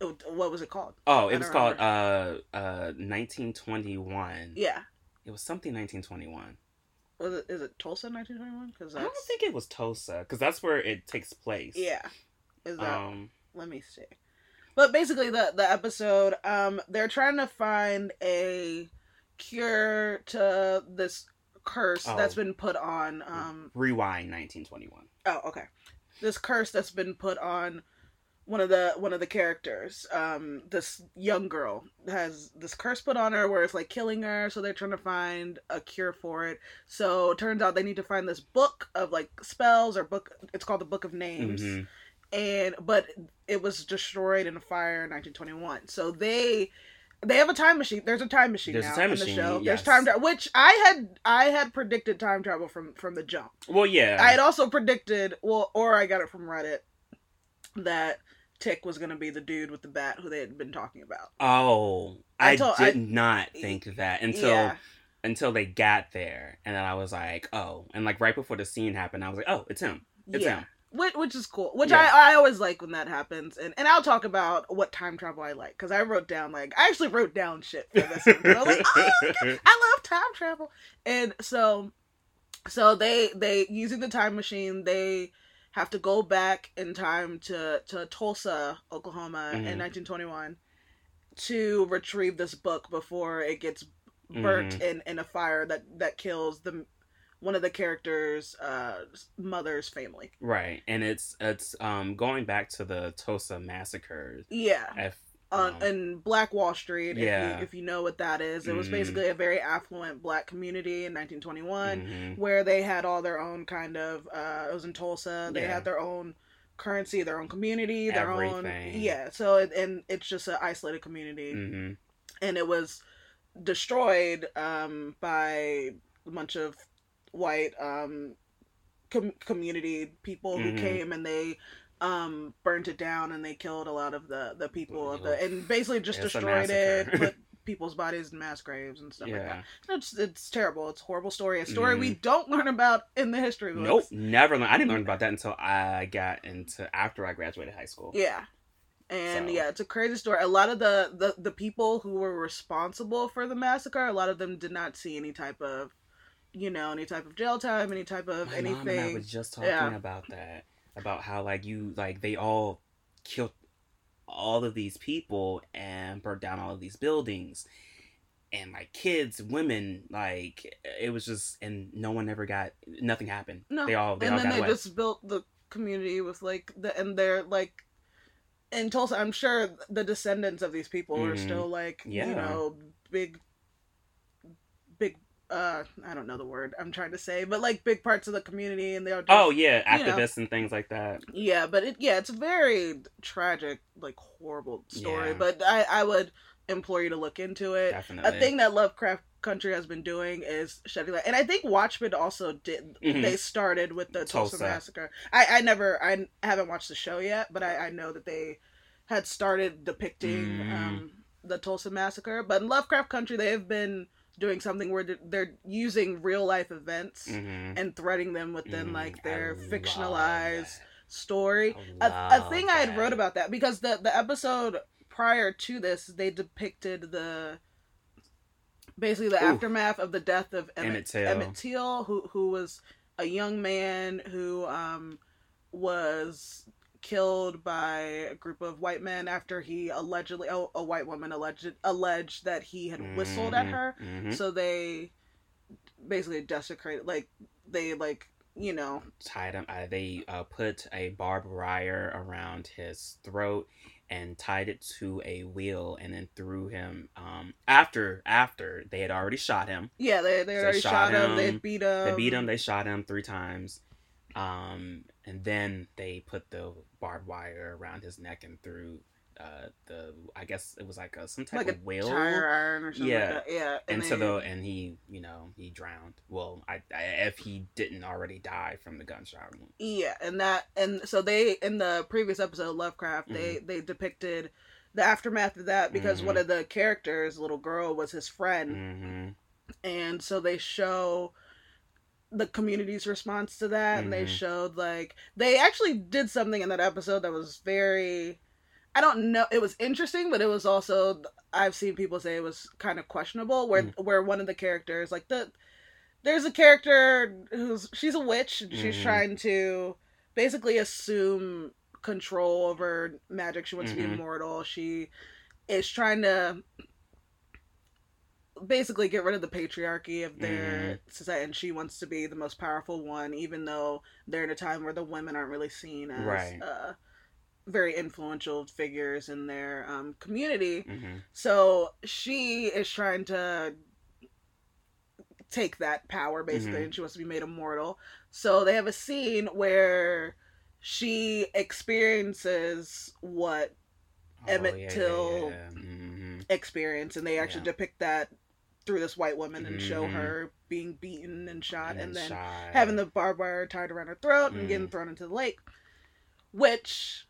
[SPEAKER 1] what was it called?
[SPEAKER 2] Oh, it was called uh uh 1921.
[SPEAKER 1] Yeah,
[SPEAKER 2] It was something 1921.
[SPEAKER 1] Was it? Is it Tulsa, nineteen twenty one? Because
[SPEAKER 2] I don't think it was Tulsa because that's where it takes place.
[SPEAKER 1] Yeah, is that?
[SPEAKER 2] Um.
[SPEAKER 1] let me see. But basically, the the episode, um, they're trying to find a cure to this curse
[SPEAKER 2] Oh.
[SPEAKER 1] that's been put on. Um,
[SPEAKER 2] Rewind 1921.
[SPEAKER 1] oh, okay, this curse that's been put on one of the one of the characters. Um, this young girl has this curse put on her where it's like killing her. So they're trying to find a cure for it. So it turns out they need to find this book of like spells or book. It's called the Book of Names
[SPEAKER 2] Mhm.
[SPEAKER 1] and but it was destroyed in a fire in 1921. So they they have a time machine. There's a time machine
[SPEAKER 2] There's a
[SPEAKER 1] now
[SPEAKER 2] time
[SPEAKER 1] in the show.
[SPEAKER 2] yes.
[SPEAKER 1] There's time travel, which I had I had predicted time travel from from the jump.
[SPEAKER 2] Well, yeah.
[SPEAKER 1] I had also predicted, well, or I got it from Reddit that Tick was gonna be the dude with the bat who they had been talking about.
[SPEAKER 2] oh,
[SPEAKER 1] I told-
[SPEAKER 2] did
[SPEAKER 1] I-
[SPEAKER 2] not think that until
[SPEAKER 1] yeah,
[SPEAKER 2] until they got there, and then I was like, oh, and like right before the scene happened, I was like, oh, it's him. It's
[SPEAKER 1] yeah.
[SPEAKER 2] him.
[SPEAKER 1] Which, which is cool. Which
[SPEAKER 2] Yeah.
[SPEAKER 1] I, I always like when that happens, and, and I'll talk about what time travel I like because I wrote down like I actually wrote down shit for this. I was like, oh, I love time travel. And so so they they using the time machine, they have to go back in time to to Tulsa, Oklahoma in
[SPEAKER 2] Mhm.
[SPEAKER 1] 1921 to retrieve this book before it gets burnt
[SPEAKER 2] Mhm.
[SPEAKER 1] in in a fire that that kills the one of the characters uh mother's family.
[SPEAKER 2] right, and it's it's um going back to the Tulsa massacres.
[SPEAKER 1] Yeah.
[SPEAKER 2] If
[SPEAKER 1] on
[SPEAKER 2] um,
[SPEAKER 1] in Black Wall Street.
[SPEAKER 2] Yeah.
[SPEAKER 1] If you, if you know what that is, it was
[SPEAKER 2] Mhm.
[SPEAKER 1] basically a very affluent black community in 1921
[SPEAKER 2] mhm.
[SPEAKER 1] where they had all their own kind of. Uh, it was in Tulsa. They
[SPEAKER 2] Yeah.
[SPEAKER 1] had their own currency, their own community, their own. Yeah. So it, and it's just an isolated community,
[SPEAKER 2] Mhm.
[SPEAKER 1] and it was destroyed um, by a bunch of white um, com- community people who
[SPEAKER 2] Mhm.
[SPEAKER 1] came and they um burnt it down and they killed a lot of the the people of the and basically just destroyed it put people's bodies in mass graves and stuff like that it's it's terrible it's a horrible story a story
[SPEAKER 2] Mhm.
[SPEAKER 1] we don't learn about in the history books
[SPEAKER 2] Nope, never learned. I didn't learn about that until I got into after I graduated high school.
[SPEAKER 1] yeah And
[SPEAKER 2] So-
[SPEAKER 1] yeah, it's a crazy story. A lot of the, the the people who were responsible for the massacre, a lot of them did not see any type of, you know, any type of jail time, any type of
[SPEAKER 2] My mom and I
[SPEAKER 1] anything.
[SPEAKER 2] was just talking
[SPEAKER 1] Yeah.
[SPEAKER 2] about that. About how like you like they all killed all of these people and burnt down all of these buildings. And like kids, women, like it was just and no one ever got nothing happened.
[SPEAKER 1] No.
[SPEAKER 2] They all they
[SPEAKER 1] and
[SPEAKER 2] all
[SPEAKER 1] then they
[SPEAKER 2] away.
[SPEAKER 1] just built the community with like the and they're like in Tulsa. I'm sure the descendants of these people are
[SPEAKER 2] Mhm.
[SPEAKER 1] still like you know big. Uh I don't know the word I'm trying to say, but like big parts of the community, and they are. Just,
[SPEAKER 2] Oh yeah,
[SPEAKER 1] you know.
[SPEAKER 2] activists and things like that.
[SPEAKER 1] Yeah, but it yeah, it's a very tragic, like horrible story.
[SPEAKER 2] Yeah.
[SPEAKER 1] But I I would implore you to look into it.
[SPEAKER 2] Definitely.
[SPEAKER 1] A thing that Lovecraft Country has been doing is shedding light, and I think Watchmen also did.
[SPEAKER 2] Mhm.
[SPEAKER 1] They started with the Tulsa,
[SPEAKER 2] Tulsa.
[SPEAKER 1] massacre. I I never I haven't watched the show yet, but I I know that they had started depicting
[SPEAKER 2] Mm.
[SPEAKER 1] um the Tulsa massacre. But in Lovecraft Country, they have been doing something where they're- they're using real life events
[SPEAKER 2] Mhm.
[SPEAKER 1] and threading them within
[SPEAKER 2] Mm,
[SPEAKER 1] like their
[SPEAKER 2] love
[SPEAKER 1] fictionalized story. A,
[SPEAKER 2] love
[SPEAKER 1] thing I had wrote about that because the the episode prior to this, they depicted the basically the
[SPEAKER 2] Oof.
[SPEAKER 1] aftermath of the death of Emmett,
[SPEAKER 2] Emmett Till.
[SPEAKER 1] Emmett Till, who who was a young man who um was killed by a group of white men after he allegedly oh, a white woman alleged alleged that he had whistled at
[SPEAKER 2] Mhm,
[SPEAKER 1] her
[SPEAKER 2] mhm.
[SPEAKER 1] so they basically desecrated like they like you know
[SPEAKER 2] tied him. Uh, they uh, put a barbed wire around his throat and tied it to a wheel, and then threw him. Um, after after they had already shot him,
[SPEAKER 1] yeah they, they already
[SPEAKER 2] shot
[SPEAKER 1] shot, him, they beat him
[SPEAKER 2] they beat him. They shot him three times, um, and then they put the barbed wire around his neck and threw uh, the. I guess it was like a some type
[SPEAKER 1] like a
[SPEAKER 2] of wheel.
[SPEAKER 1] tire iron or something
[SPEAKER 2] Yeah.
[SPEAKER 1] like yeah
[SPEAKER 2] and so
[SPEAKER 1] they-
[SPEAKER 2] though, and he, you know, he drowned. Well, I, I if he didn't already die from the gunshot wound.
[SPEAKER 1] Yeah, and that and so they in the previous episode of Lovecraft they
[SPEAKER 2] Mm-hmm.
[SPEAKER 1] they depicted the aftermath of that because
[SPEAKER 2] Mhm.
[SPEAKER 1] one of the characters, little girl, was his friend,
[SPEAKER 2] hmm
[SPEAKER 1] and so they show the community's response to that, and they
[SPEAKER 2] Mhm.
[SPEAKER 1] showed like they actually did something in that episode that was very. I don't know. It was interesting, but it was also I've seen people say it was kind of questionable. Where
[SPEAKER 2] Mm.
[SPEAKER 1] where one of the characters, like the, there's a character who's she's a witch and she's
[SPEAKER 2] Mhm.
[SPEAKER 1] trying to basically assume control over magic. She wants to be
[SPEAKER 2] Mhm.
[SPEAKER 1] immortal. She is trying to basically get rid of the patriarchy of their society and she wants to be the most powerful one even though they're in a time where the women aren't really seen as
[SPEAKER 2] Right.
[SPEAKER 1] uh, very influential figures in their um, community
[SPEAKER 2] hmm
[SPEAKER 1] so she is trying to take that power basically
[SPEAKER 2] Mhm.
[SPEAKER 1] and she wants to be made immortal so they have a scene where she experiences what Emmett Till-
[SPEAKER 2] hmm
[SPEAKER 1] experience and they actually
[SPEAKER 2] Yeah.
[SPEAKER 1] depict that through this white woman and show
[SPEAKER 2] Mhm.
[SPEAKER 1] her being beaten and shot and, then
[SPEAKER 2] shot.
[SPEAKER 1] having the barbed wire tied around her throat and
[SPEAKER 2] Mm.
[SPEAKER 1] getting thrown into the lake which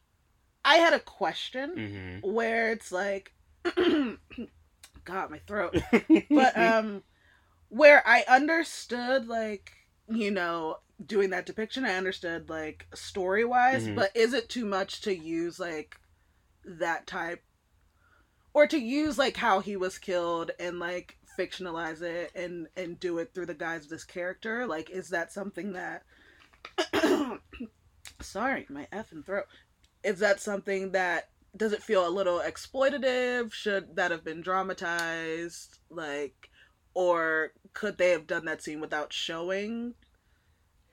[SPEAKER 1] i had a question
[SPEAKER 2] hmm
[SPEAKER 1] where it's like god my throat but um where i understood like you know doing that depiction i understood like story wise
[SPEAKER 2] Mhm.
[SPEAKER 1] but is it too much to use like that type or to use like how he was killed and like fictionalize it and and do it through the guise of this character? Like is that something that sorry my effing throat. Is that something that does it feel a little exploitative? Should that have been dramatized? Like or could they have done that scene without showing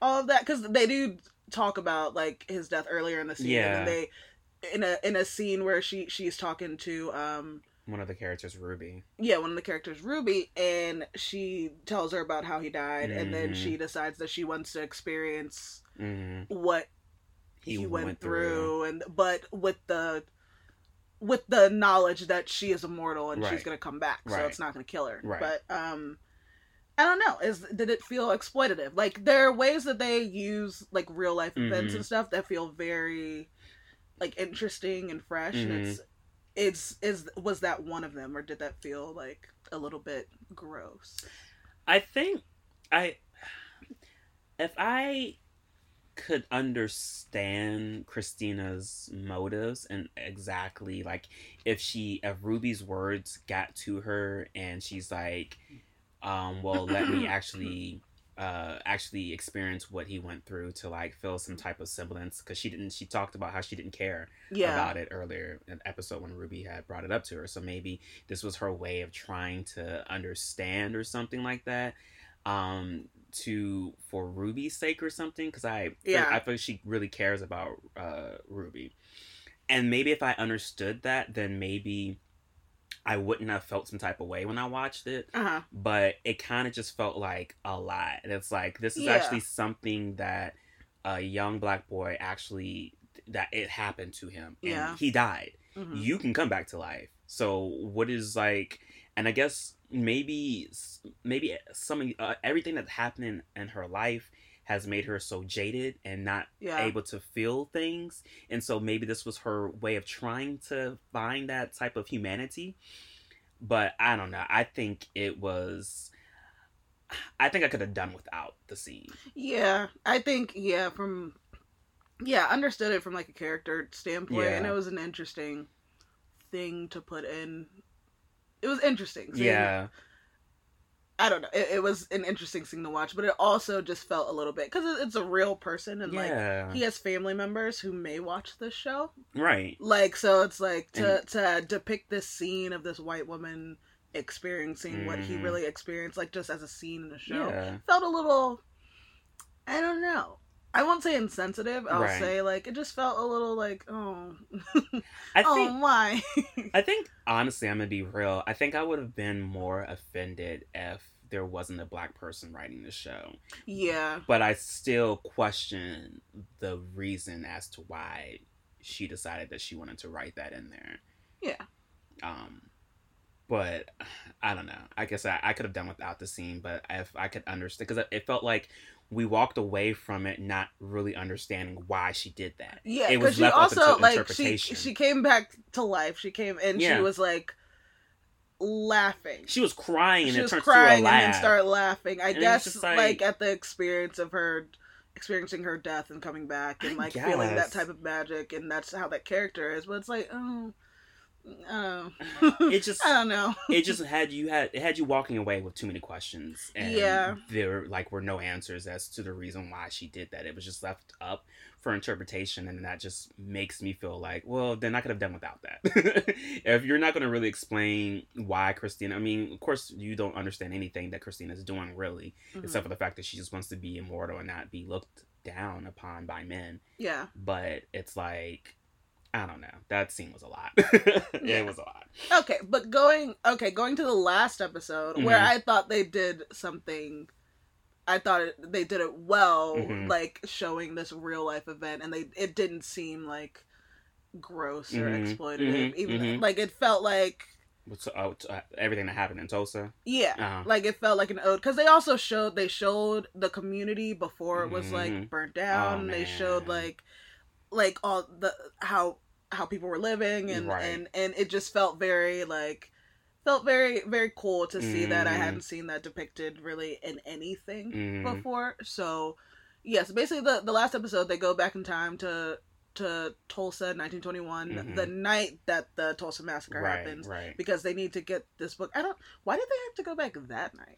[SPEAKER 1] all of that? Because they do talk about like his death earlier in the scene and then they in a in a scene where she she's talking to um
[SPEAKER 2] One of the characters, Ruby.
[SPEAKER 1] yeah one of the characters ruby and she tells her about how he died and then she decides that she wants to experience
[SPEAKER 2] hmm
[SPEAKER 1] what he, went, through. and but with the with the knowledge that she is immortal and she's gonna come back so it's not gonna kill her
[SPEAKER 2] Right.
[SPEAKER 1] but um i don't know is did it feel exploitative like there are ways that they use like real life events
[SPEAKER 2] Mhm.
[SPEAKER 1] and stuff that feel very like interesting and fresh and
[SPEAKER 2] Mhm.
[SPEAKER 1] it's it's is was that one of them or did that feel like a little bit gross?
[SPEAKER 2] I think I, if I could understand Christina's motives and exactly like if she if Ruby's words got to her and she's like, um, well, let me actually uh actually experience what he went through to like feel some type of semblance because she didn't she talked about how she didn't care
[SPEAKER 1] Yeah.
[SPEAKER 2] about it earlier in episode when Ruby had brought it up to her. So maybe this was her way of trying to understand or something like that. Um to for Ruby's sake or something because I
[SPEAKER 1] Yeah.
[SPEAKER 2] I feel she really cares about uh Ruby. And maybe if I understood that then maybe I wouldn't have felt some type of way when I watched it
[SPEAKER 1] Uh huh.
[SPEAKER 2] but it kind of just felt like a lot. And it's like this is
[SPEAKER 1] Yeah.
[SPEAKER 2] actually something that a young black boy actually that it happened to him and
[SPEAKER 1] Yeah.
[SPEAKER 2] he died.
[SPEAKER 1] hmm
[SPEAKER 2] You can come back to life. So what is like and I guess maybe maybe some uh, everything that's happening in her life has made her so jaded and not
[SPEAKER 1] Yeah.
[SPEAKER 2] able to feel things and so maybe this was her way of trying to find that type of humanity but i don't know i think it was i think i could have done without the scene
[SPEAKER 1] Yeah, I think yeah from yeah understood it from like a character standpoint, and it was an interesting thing to put in. It was interesting. seeing-
[SPEAKER 2] yeah
[SPEAKER 1] I don't know. It, it was an interesting thing to watch, but it also just felt a little bit because it's a real person and like he has family members who may watch this show.
[SPEAKER 2] right
[SPEAKER 1] Like so, it's like to to depict this scene of this white woman experiencing what he
[SPEAKER 2] Mhm.
[SPEAKER 1] really experienced, like just as a scene in the show.
[SPEAKER 2] yeah
[SPEAKER 1] felt a little I don't know. I won't say insensitive. I'll
[SPEAKER 2] Right.
[SPEAKER 1] say like it just felt a little like oh
[SPEAKER 2] i
[SPEAKER 1] oh
[SPEAKER 2] think
[SPEAKER 1] why
[SPEAKER 2] i think honestly i'm gonna be real i think i would have been more offended if there wasn't a black person writing the show
[SPEAKER 1] yeah
[SPEAKER 2] but I still question the reason as to why she decided that she wanted to write that in there.
[SPEAKER 1] yeah
[SPEAKER 2] Um, but I don't know. I guess I, I could have done without the scene, but if I could understand, because it felt like we walked away from it not really understanding why she did that.
[SPEAKER 1] yeah
[SPEAKER 2] It was
[SPEAKER 1] because she also like she she came back to life. She came and
[SPEAKER 2] Yeah.
[SPEAKER 1] she was like laughing.
[SPEAKER 2] She was crying and
[SPEAKER 1] she was crying and then started laughing. I
[SPEAKER 2] And
[SPEAKER 1] guess like,
[SPEAKER 2] like-
[SPEAKER 1] at the experience of her experiencing her death and coming back and like feeling that type of magic and that's how that character is. But it's like oh. Oh,
[SPEAKER 2] It just-
[SPEAKER 1] I don't know.
[SPEAKER 2] it just had you had it had you walking away with too many questions and
[SPEAKER 1] Yeah.
[SPEAKER 2] there like were no answers as to the reason why she did that it was just left up for interpretation and that just makes me feel like well then i could have done without that if you're not going to really explain why christina i mean of course you don't understand anything that christina's doing really
[SPEAKER 1] Mhm.
[SPEAKER 2] except for the fact that she just wants to be immortal and not be looked down upon by men
[SPEAKER 1] yeah.
[SPEAKER 2] but it's like i don't know that scene was a lot
[SPEAKER 1] Yeah.
[SPEAKER 2] it was a lot
[SPEAKER 1] Okay, but going okay, going to the last episode where
[SPEAKER 2] Mhm.
[SPEAKER 1] I thought they did something I thought it, they did it well,
[SPEAKER 2] Mhm.
[SPEAKER 1] like showing this real life event and they it didn't seem like gross or
[SPEAKER 2] Mhm,
[SPEAKER 1] exploitative
[SPEAKER 2] mhm,
[SPEAKER 1] even
[SPEAKER 2] mhm.
[SPEAKER 1] like it felt like
[SPEAKER 2] What's uh, everything that happened in Tulsa?
[SPEAKER 1] yeah
[SPEAKER 2] Uh-huh.
[SPEAKER 1] like it felt like an ode because they also showed they showed the community before it was like burnt down
[SPEAKER 2] Oh,
[SPEAKER 1] they showed like like all the how how people were living and
[SPEAKER 2] Right.
[SPEAKER 1] and and it just felt very like felt very very cool to see that i hadn't seen that depicted really in anything
[SPEAKER 2] Mhm.
[SPEAKER 1] before so yes basically the the last episode they go back in time to to tulsa 1921
[SPEAKER 2] Mhm.
[SPEAKER 1] the night that the tulsa massacre
[SPEAKER 2] Right,
[SPEAKER 1] happens
[SPEAKER 2] right.
[SPEAKER 1] because they need to get this book. I don't. Why did they have to go back that night?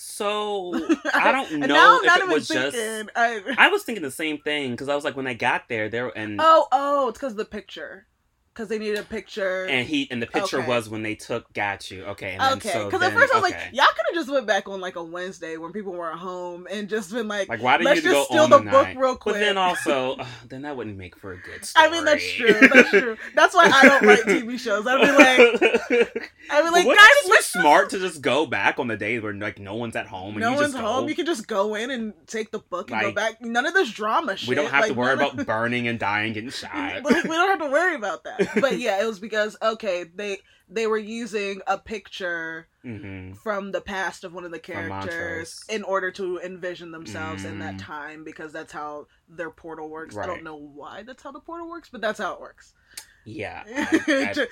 [SPEAKER 2] So I don't know if it was just.
[SPEAKER 1] I,
[SPEAKER 2] I was thinking the same thing because I was like, when I got there, there and
[SPEAKER 1] oh, oh, it's because of the picture. Because they needed a picture.
[SPEAKER 2] and he and the picture
[SPEAKER 1] Okay.
[SPEAKER 2] was when they took got you. Okay, and then,
[SPEAKER 1] okay,
[SPEAKER 2] so
[SPEAKER 1] because at
[SPEAKER 2] then-
[SPEAKER 1] first I was
[SPEAKER 2] okay.
[SPEAKER 1] like, y'all could have just went back on like a Wednesday when people weren't home and just been like,
[SPEAKER 2] like why did
[SPEAKER 1] let's
[SPEAKER 2] you
[SPEAKER 1] just steal the
[SPEAKER 2] the
[SPEAKER 1] book real quick.
[SPEAKER 2] But then also, ugh, uh, then that wouldn't make for a good story.
[SPEAKER 1] I mean, that's true. That's true. That's why I don't write TV shows. I'd be like, I'd be like, guys,
[SPEAKER 2] wouldn't it be
[SPEAKER 1] let's
[SPEAKER 2] smart to just go back on the day where like no one's at home and
[SPEAKER 1] no one's home.
[SPEAKER 2] go?
[SPEAKER 1] You can just go in and take the book and go back. None of this drama shit.
[SPEAKER 2] We don't have to worry
[SPEAKER 1] of-
[SPEAKER 2] about burning and dying, getting shot.
[SPEAKER 1] we don't have to worry about that. But yeah, it was because okay, they they were using a picture
[SPEAKER 2] hmm
[SPEAKER 1] from the past of one of the characters in order to envision themselves in that
[SPEAKER 2] Mm.
[SPEAKER 1] time because that's how their portal works. I don't know why that's how the portal works, but that's how it works.
[SPEAKER 2] Yeah, I,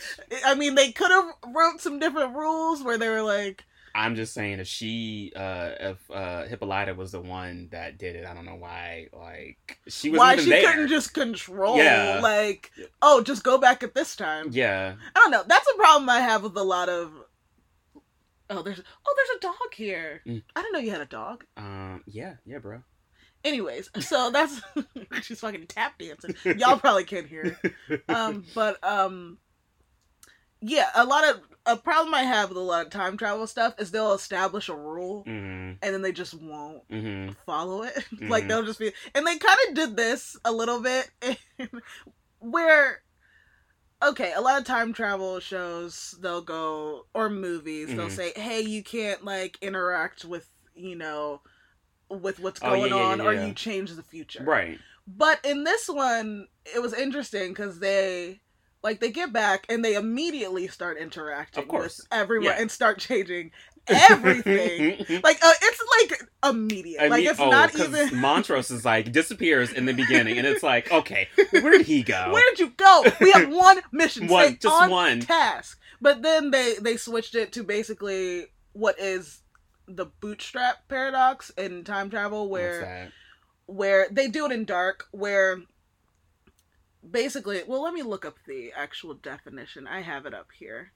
[SPEAKER 1] I mean, they could have wrote some different rules where they were like,
[SPEAKER 2] I'm just saying if she, uh, if uh, Hippolyta was the one that did it, I don't know why. Like she was
[SPEAKER 1] Why she
[SPEAKER 2] there.
[SPEAKER 1] couldn't just control?
[SPEAKER 2] Yeah.
[SPEAKER 1] Like, oh, just go back at this time.
[SPEAKER 2] Yeah.
[SPEAKER 1] I don't know. That's a problem I have with a lot of. Oh, there's oh, there's a dog here.
[SPEAKER 2] Mm.
[SPEAKER 1] I didn't know you had a dog.
[SPEAKER 2] Um. Yeah. Yeah, bro.
[SPEAKER 1] Anyways, so that's she's fucking tap dancing. Y'all probably can't hear. it. Um, but um, yeah, a lot of a problem I have with a lot of time travel stuff is they'll establish a rule
[SPEAKER 2] Mm-hmm.
[SPEAKER 1] and then they just won't
[SPEAKER 2] Mm-hmm.
[SPEAKER 1] follow it. like
[SPEAKER 2] Mhm.
[SPEAKER 1] they'll just be, and they kind of did this a little bit, where, okay, a lot of time travel shows they'll go or movies they'll
[SPEAKER 2] Mhm.
[SPEAKER 1] say, hey, you can't like interact with you know with what's
[SPEAKER 2] Oh, yeah,
[SPEAKER 1] going
[SPEAKER 2] yeah,
[SPEAKER 1] on
[SPEAKER 2] yeah,
[SPEAKER 1] or you change the future.
[SPEAKER 2] Right.
[SPEAKER 1] But in this one, it was interesting because they. Like they get back and they immediately start interacting
[SPEAKER 2] Of course.
[SPEAKER 1] with everyone
[SPEAKER 2] Yeah.
[SPEAKER 1] and start changing everything like uh, it's like immediate.
[SPEAKER 2] I
[SPEAKER 1] like
[SPEAKER 2] mean,
[SPEAKER 1] it's
[SPEAKER 2] oh,
[SPEAKER 1] not even.
[SPEAKER 2] Montrose is like disappears in the beginning, and it's like, okay, where did he go?
[SPEAKER 1] Where did you go? We have one mission.
[SPEAKER 2] One-
[SPEAKER 1] Stay
[SPEAKER 2] just
[SPEAKER 1] on
[SPEAKER 2] one.
[SPEAKER 1] task. But then they they switched it to basically what is the bootstrap paradox in time travel, where where they do it in dark, where basically, well, let me look up the actual definition. I have it up here.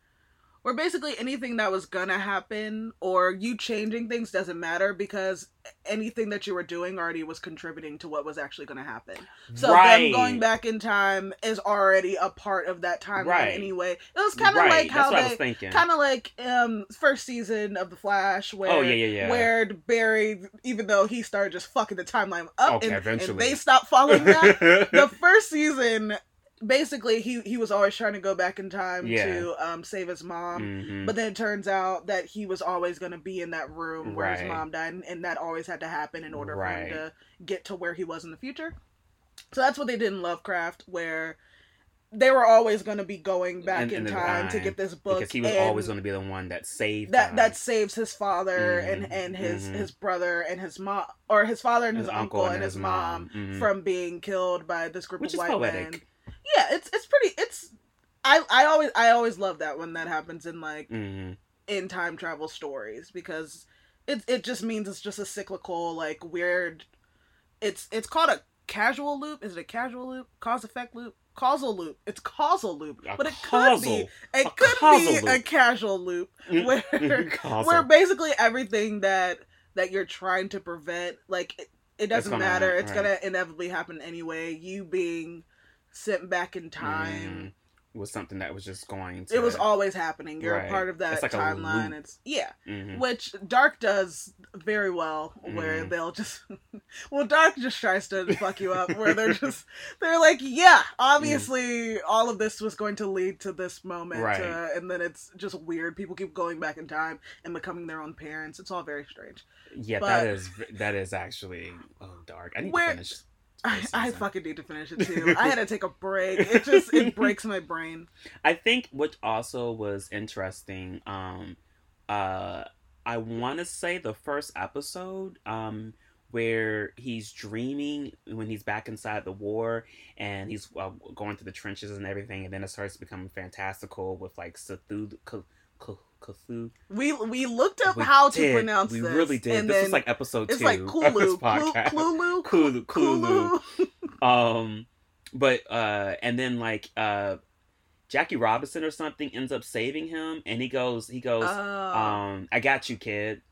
[SPEAKER 1] Where basically anything that was gonna happen or you changing things doesn't matter because anything that you were doing already was contributing to what was actually gonna happen. So
[SPEAKER 2] right.
[SPEAKER 1] them going back in time is already a part of that timeline
[SPEAKER 2] Right.
[SPEAKER 1] anyway. It was kind of
[SPEAKER 2] right.
[SPEAKER 1] like
[SPEAKER 2] That's
[SPEAKER 1] how
[SPEAKER 2] what I
[SPEAKER 1] they kind of like um first season of the Flash where
[SPEAKER 2] Oh, yeah, yeah, yeah.
[SPEAKER 1] where Barry even though he started just fucking the timeline up
[SPEAKER 2] Okay,
[SPEAKER 1] and,
[SPEAKER 2] eventually.
[SPEAKER 1] and they stopped following that. the first season basically he he was always trying to go back in time
[SPEAKER 2] Yeah.
[SPEAKER 1] to um save his mom.
[SPEAKER 2] Mhm.
[SPEAKER 1] But then it turns out that he was always going to be in that room where his mom died, and, and that always had to happen in order
[SPEAKER 2] Right.
[SPEAKER 1] for him to get to where he was in the future. So that's what they did in Lovecraft, where they were always going to be going back
[SPEAKER 2] In-
[SPEAKER 1] in, time to get this book.
[SPEAKER 2] because he was always going to be the one that saved
[SPEAKER 1] that that saves his father
[SPEAKER 2] Mhm,
[SPEAKER 1] and and his
[SPEAKER 2] mhm.
[SPEAKER 1] his brother and his mom, or his father and his, uncle, and his, mom,
[SPEAKER 2] Mhm.
[SPEAKER 1] from being killed by this group
[SPEAKER 2] which
[SPEAKER 1] of white
[SPEAKER 2] poetic.
[SPEAKER 1] men. Yeah, it's it's pretty. It's I I always I always love that when that happens in like
[SPEAKER 2] Mhm.
[SPEAKER 1] in time travel stories because it it just means it's just a cyclical like weird it's it's called a casual loop. Is it a casual loop? Cause effect loop? Causal loop. It's causal loop
[SPEAKER 2] A
[SPEAKER 1] but it
[SPEAKER 2] causal-
[SPEAKER 1] could be it could be a
[SPEAKER 2] loop.
[SPEAKER 1] casual loop where where basically everything that that you're trying to prevent like it, it doesn't
[SPEAKER 2] gonna
[SPEAKER 1] matter.
[SPEAKER 2] happen,
[SPEAKER 1] it's
[SPEAKER 2] right.
[SPEAKER 1] gonna inevitably happen anyway. You being sent back in time
[SPEAKER 2] Mhm. was something that was just going to.
[SPEAKER 1] it was always happening you're
[SPEAKER 2] Right.
[SPEAKER 1] a part of that
[SPEAKER 2] like
[SPEAKER 1] timeline it's yeah
[SPEAKER 2] Mhm.
[SPEAKER 1] which Dark does very well, where
[SPEAKER 2] Mhm.
[SPEAKER 1] they'll just, well, Dark just tries to fuck you up, where they're just, they're like, yeah, obviously, all of this was going to lead to this moment,
[SPEAKER 2] Right.
[SPEAKER 1] uh, and then it's just weird. People keep going back in time and becoming their own parents. It's all very strange.
[SPEAKER 2] Yeah,
[SPEAKER 1] but-
[SPEAKER 2] that is that is actually oh dark. I need
[SPEAKER 1] Where-
[SPEAKER 2] to finish.
[SPEAKER 1] I, I fucking need to finish it too. I had to take a break. It just it breaks my brain.
[SPEAKER 2] I think what also was interesting, um, uh, I want to say the first episode, um, where he's dreaming when he's back inside the war and he's uh, going through the trenches and everything, and then it starts becoming fantastical with like Cthulhu. Cthulhu.
[SPEAKER 1] We we looked up
[SPEAKER 2] We
[SPEAKER 1] how to
[SPEAKER 2] did.
[SPEAKER 1] pronounce
[SPEAKER 2] We
[SPEAKER 1] this.
[SPEAKER 2] really did. This was like episode
[SPEAKER 1] it's
[SPEAKER 2] two
[SPEAKER 1] like
[SPEAKER 2] of this
[SPEAKER 1] Kulu,
[SPEAKER 2] podcast.
[SPEAKER 1] Kulu,
[SPEAKER 2] Kulu, Kulu.
[SPEAKER 1] Kulu.
[SPEAKER 2] Um, but uh, and then like uh, Jackie Robinson or something ends up saving him, and he goes, he goes,
[SPEAKER 1] Oh.
[SPEAKER 2] um, I got you, kid.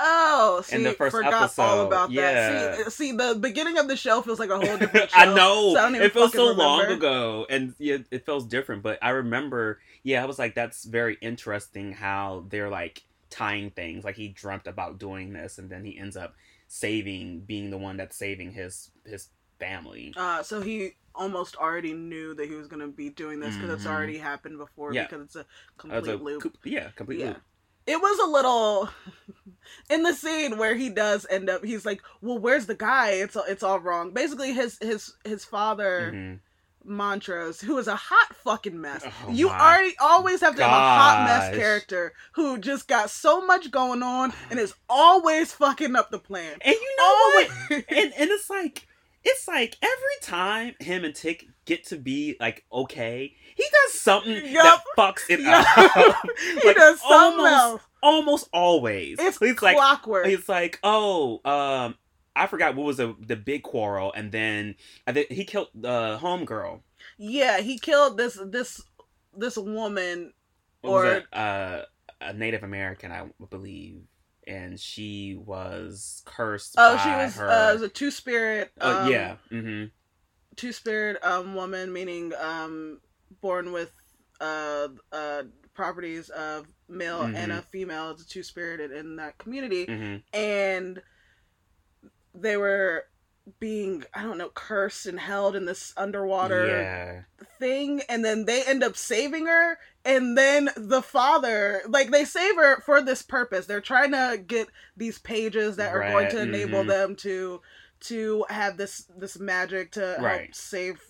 [SPEAKER 1] Oh, see,
[SPEAKER 2] in the first
[SPEAKER 1] forgot all
[SPEAKER 2] episode,
[SPEAKER 1] about
[SPEAKER 2] yeah.
[SPEAKER 1] that. See, see, the beginning of the show feels like a whole different show.
[SPEAKER 2] I know
[SPEAKER 1] so I
[SPEAKER 2] it feels so long ago, and yeah, it feels different. But I remember, yeah, I was like, that's very interesting how they're like tying things. Like he dreamt about doing this, and then he ends up saving, being the one that's saving his his family.
[SPEAKER 1] Uh, so he almost already knew that he was going to be doing this because it's
[SPEAKER 2] Mhm.
[SPEAKER 1] already happened before
[SPEAKER 2] Yeah.
[SPEAKER 1] because it's a complete
[SPEAKER 2] the-
[SPEAKER 1] loop.
[SPEAKER 2] co- yeah, complete
[SPEAKER 1] Yeah.
[SPEAKER 2] loop.
[SPEAKER 1] It was a little in the scene where he does end up. He's like, "Well, where's the guy? It's it's all wrong." Basically, his his his father
[SPEAKER 2] Mhm.
[SPEAKER 1] Montrose, who is a hot fucking mess.
[SPEAKER 2] Oh
[SPEAKER 1] you already always have to have a hot mess character who just got so much going on and is always fucking up the plan.
[SPEAKER 2] And you know
[SPEAKER 1] Always.
[SPEAKER 2] what? and and it's like it's like every time him and Tick get to be like okay, he does something that fucks it
[SPEAKER 1] Yup.
[SPEAKER 2] up.
[SPEAKER 1] he does something
[SPEAKER 2] almost-
[SPEAKER 1] else.
[SPEAKER 2] almost always.
[SPEAKER 1] It's
[SPEAKER 2] like
[SPEAKER 1] clockwork.
[SPEAKER 2] he's like, oh, um, I forgot what was the the big quarrel, and then I think he killed the homegirl.
[SPEAKER 1] yeah, he killed this this this woman
[SPEAKER 2] What
[SPEAKER 1] Or-
[SPEAKER 2] it? Uh, a Native American, I believe, and she was cursed.
[SPEAKER 1] Oh, she was
[SPEAKER 2] her.
[SPEAKER 1] uh, was a two spirit.
[SPEAKER 2] Oh,
[SPEAKER 1] um,
[SPEAKER 2] yeah. Mm-hmm.
[SPEAKER 1] two spirit um woman, meaning um born with uh uh properties of male and
[SPEAKER 2] Mhm.
[SPEAKER 1] a female. It's a two spirited in that community,
[SPEAKER 2] Mm-hmm.
[SPEAKER 1] and they were being I don't know cursed and held in this underwater
[SPEAKER 2] Yeah.
[SPEAKER 1] thing and then they end up saving her and then the father like they save her for this purpose they're trying to get these pages that are going to enable
[SPEAKER 2] mhm.
[SPEAKER 1] them to to have this this magic to help
[SPEAKER 2] Right.
[SPEAKER 1] save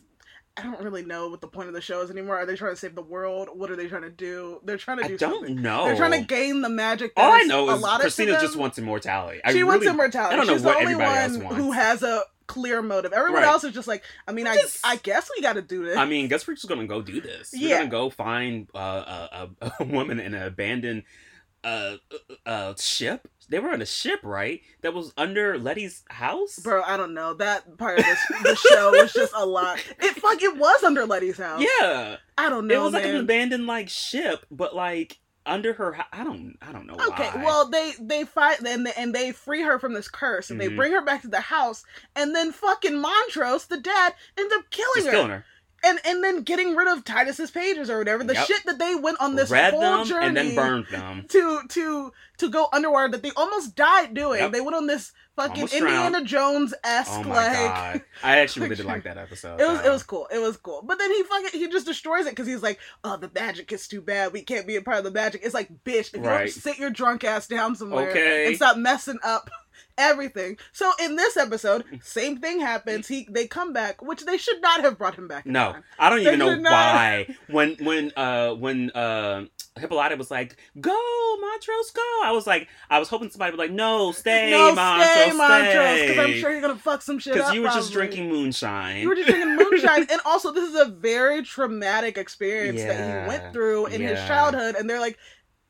[SPEAKER 1] I don't really know what the point of the show is anymore. Are they trying to save the world? What are they trying to do? They're trying to do
[SPEAKER 2] I don't
[SPEAKER 1] something.
[SPEAKER 2] know.
[SPEAKER 1] They're trying to gain the magic.
[SPEAKER 2] All I know is Christina just wants immortality. I
[SPEAKER 1] she wants immortality.
[SPEAKER 2] I don't know
[SPEAKER 1] She's
[SPEAKER 2] what
[SPEAKER 1] the only one
[SPEAKER 2] wants.
[SPEAKER 1] who has a clear motive. Everyone
[SPEAKER 2] Right.
[SPEAKER 1] else is just like, I mean, I,
[SPEAKER 2] Just-
[SPEAKER 1] I guess we got to do this.
[SPEAKER 2] I mean, guess we're just gonna go do this. We're
[SPEAKER 1] Yeah.
[SPEAKER 2] gonna go find uh, a, a, a woman in an abandoned uh, ship. They were on a ship, right? That was under Letty's house.
[SPEAKER 1] Bro, I don't know. That part of this the show was just a lot. It fuck it was under Letty's house.
[SPEAKER 2] Yeah,
[SPEAKER 1] I don't know.
[SPEAKER 2] it was like an abandoned like ship, but like under her. I don't. I don't know.
[SPEAKER 1] Okay,
[SPEAKER 2] why.
[SPEAKER 1] well they they fight and they, and they free her from this curse and they
[SPEAKER 2] Mhm.
[SPEAKER 1] bring her back to the house and then fucking Montrose, the dad, ends up killing her.
[SPEAKER 2] killing her.
[SPEAKER 1] And and then getting rid of Titus's pages or whatever. The
[SPEAKER 2] Yep.
[SPEAKER 1] shit that they went on this
[SPEAKER 2] Read
[SPEAKER 1] whole journey
[SPEAKER 2] and then burned them.
[SPEAKER 1] to to to go underwater that they almost died doing.
[SPEAKER 2] Yep.
[SPEAKER 1] They went on this fucking
[SPEAKER 2] Almost
[SPEAKER 1] Indiana. Jones esque
[SPEAKER 2] Oh
[SPEAKER 1] like.
[SPEAKER 2] god! I actually really did like that episode.
[SPEAKER 1] It was it was cool. It was cool. But then he fucking he just destroys it because he's like, oh, the magic is too bad. We can't be a part of the magic. It's like, bitch, if you
[SPEAKER 2] Right.
[SPEAKER 1] don't sit your drunk ass down somewhere
[SPEAKER 2] Okay.
[SPEAKER 1] and stop messing up everything. So in this episode, same thing happens. He they come back, which they should not have brought him back.
[SPEAKER 2] No,
[SPEAKER 1] time.
[SPEAKER 2] I don't
[SPEAKER 1] They
[SPEAKER 2] even know
[SPEAKER 1] not-
[SPEAKER 2] why. When when uh when uh Hippolyta was like, "Go, Montrose, go," I was like, I was hoping somebody would be like, "No, stay,
[SPEAKER 1] no,
[SPEAKER 2] Montrose,
[SPEAKER 1] stay, Montrose, because I'm sure you're gonna fuck some shit up.
[SPEAKER 2] Because you were just drinking moonshine.
[SPEAKER 1] You were just drinking moonshine, and also this is a very traumatic experience that he went through in his childhood, and they're like,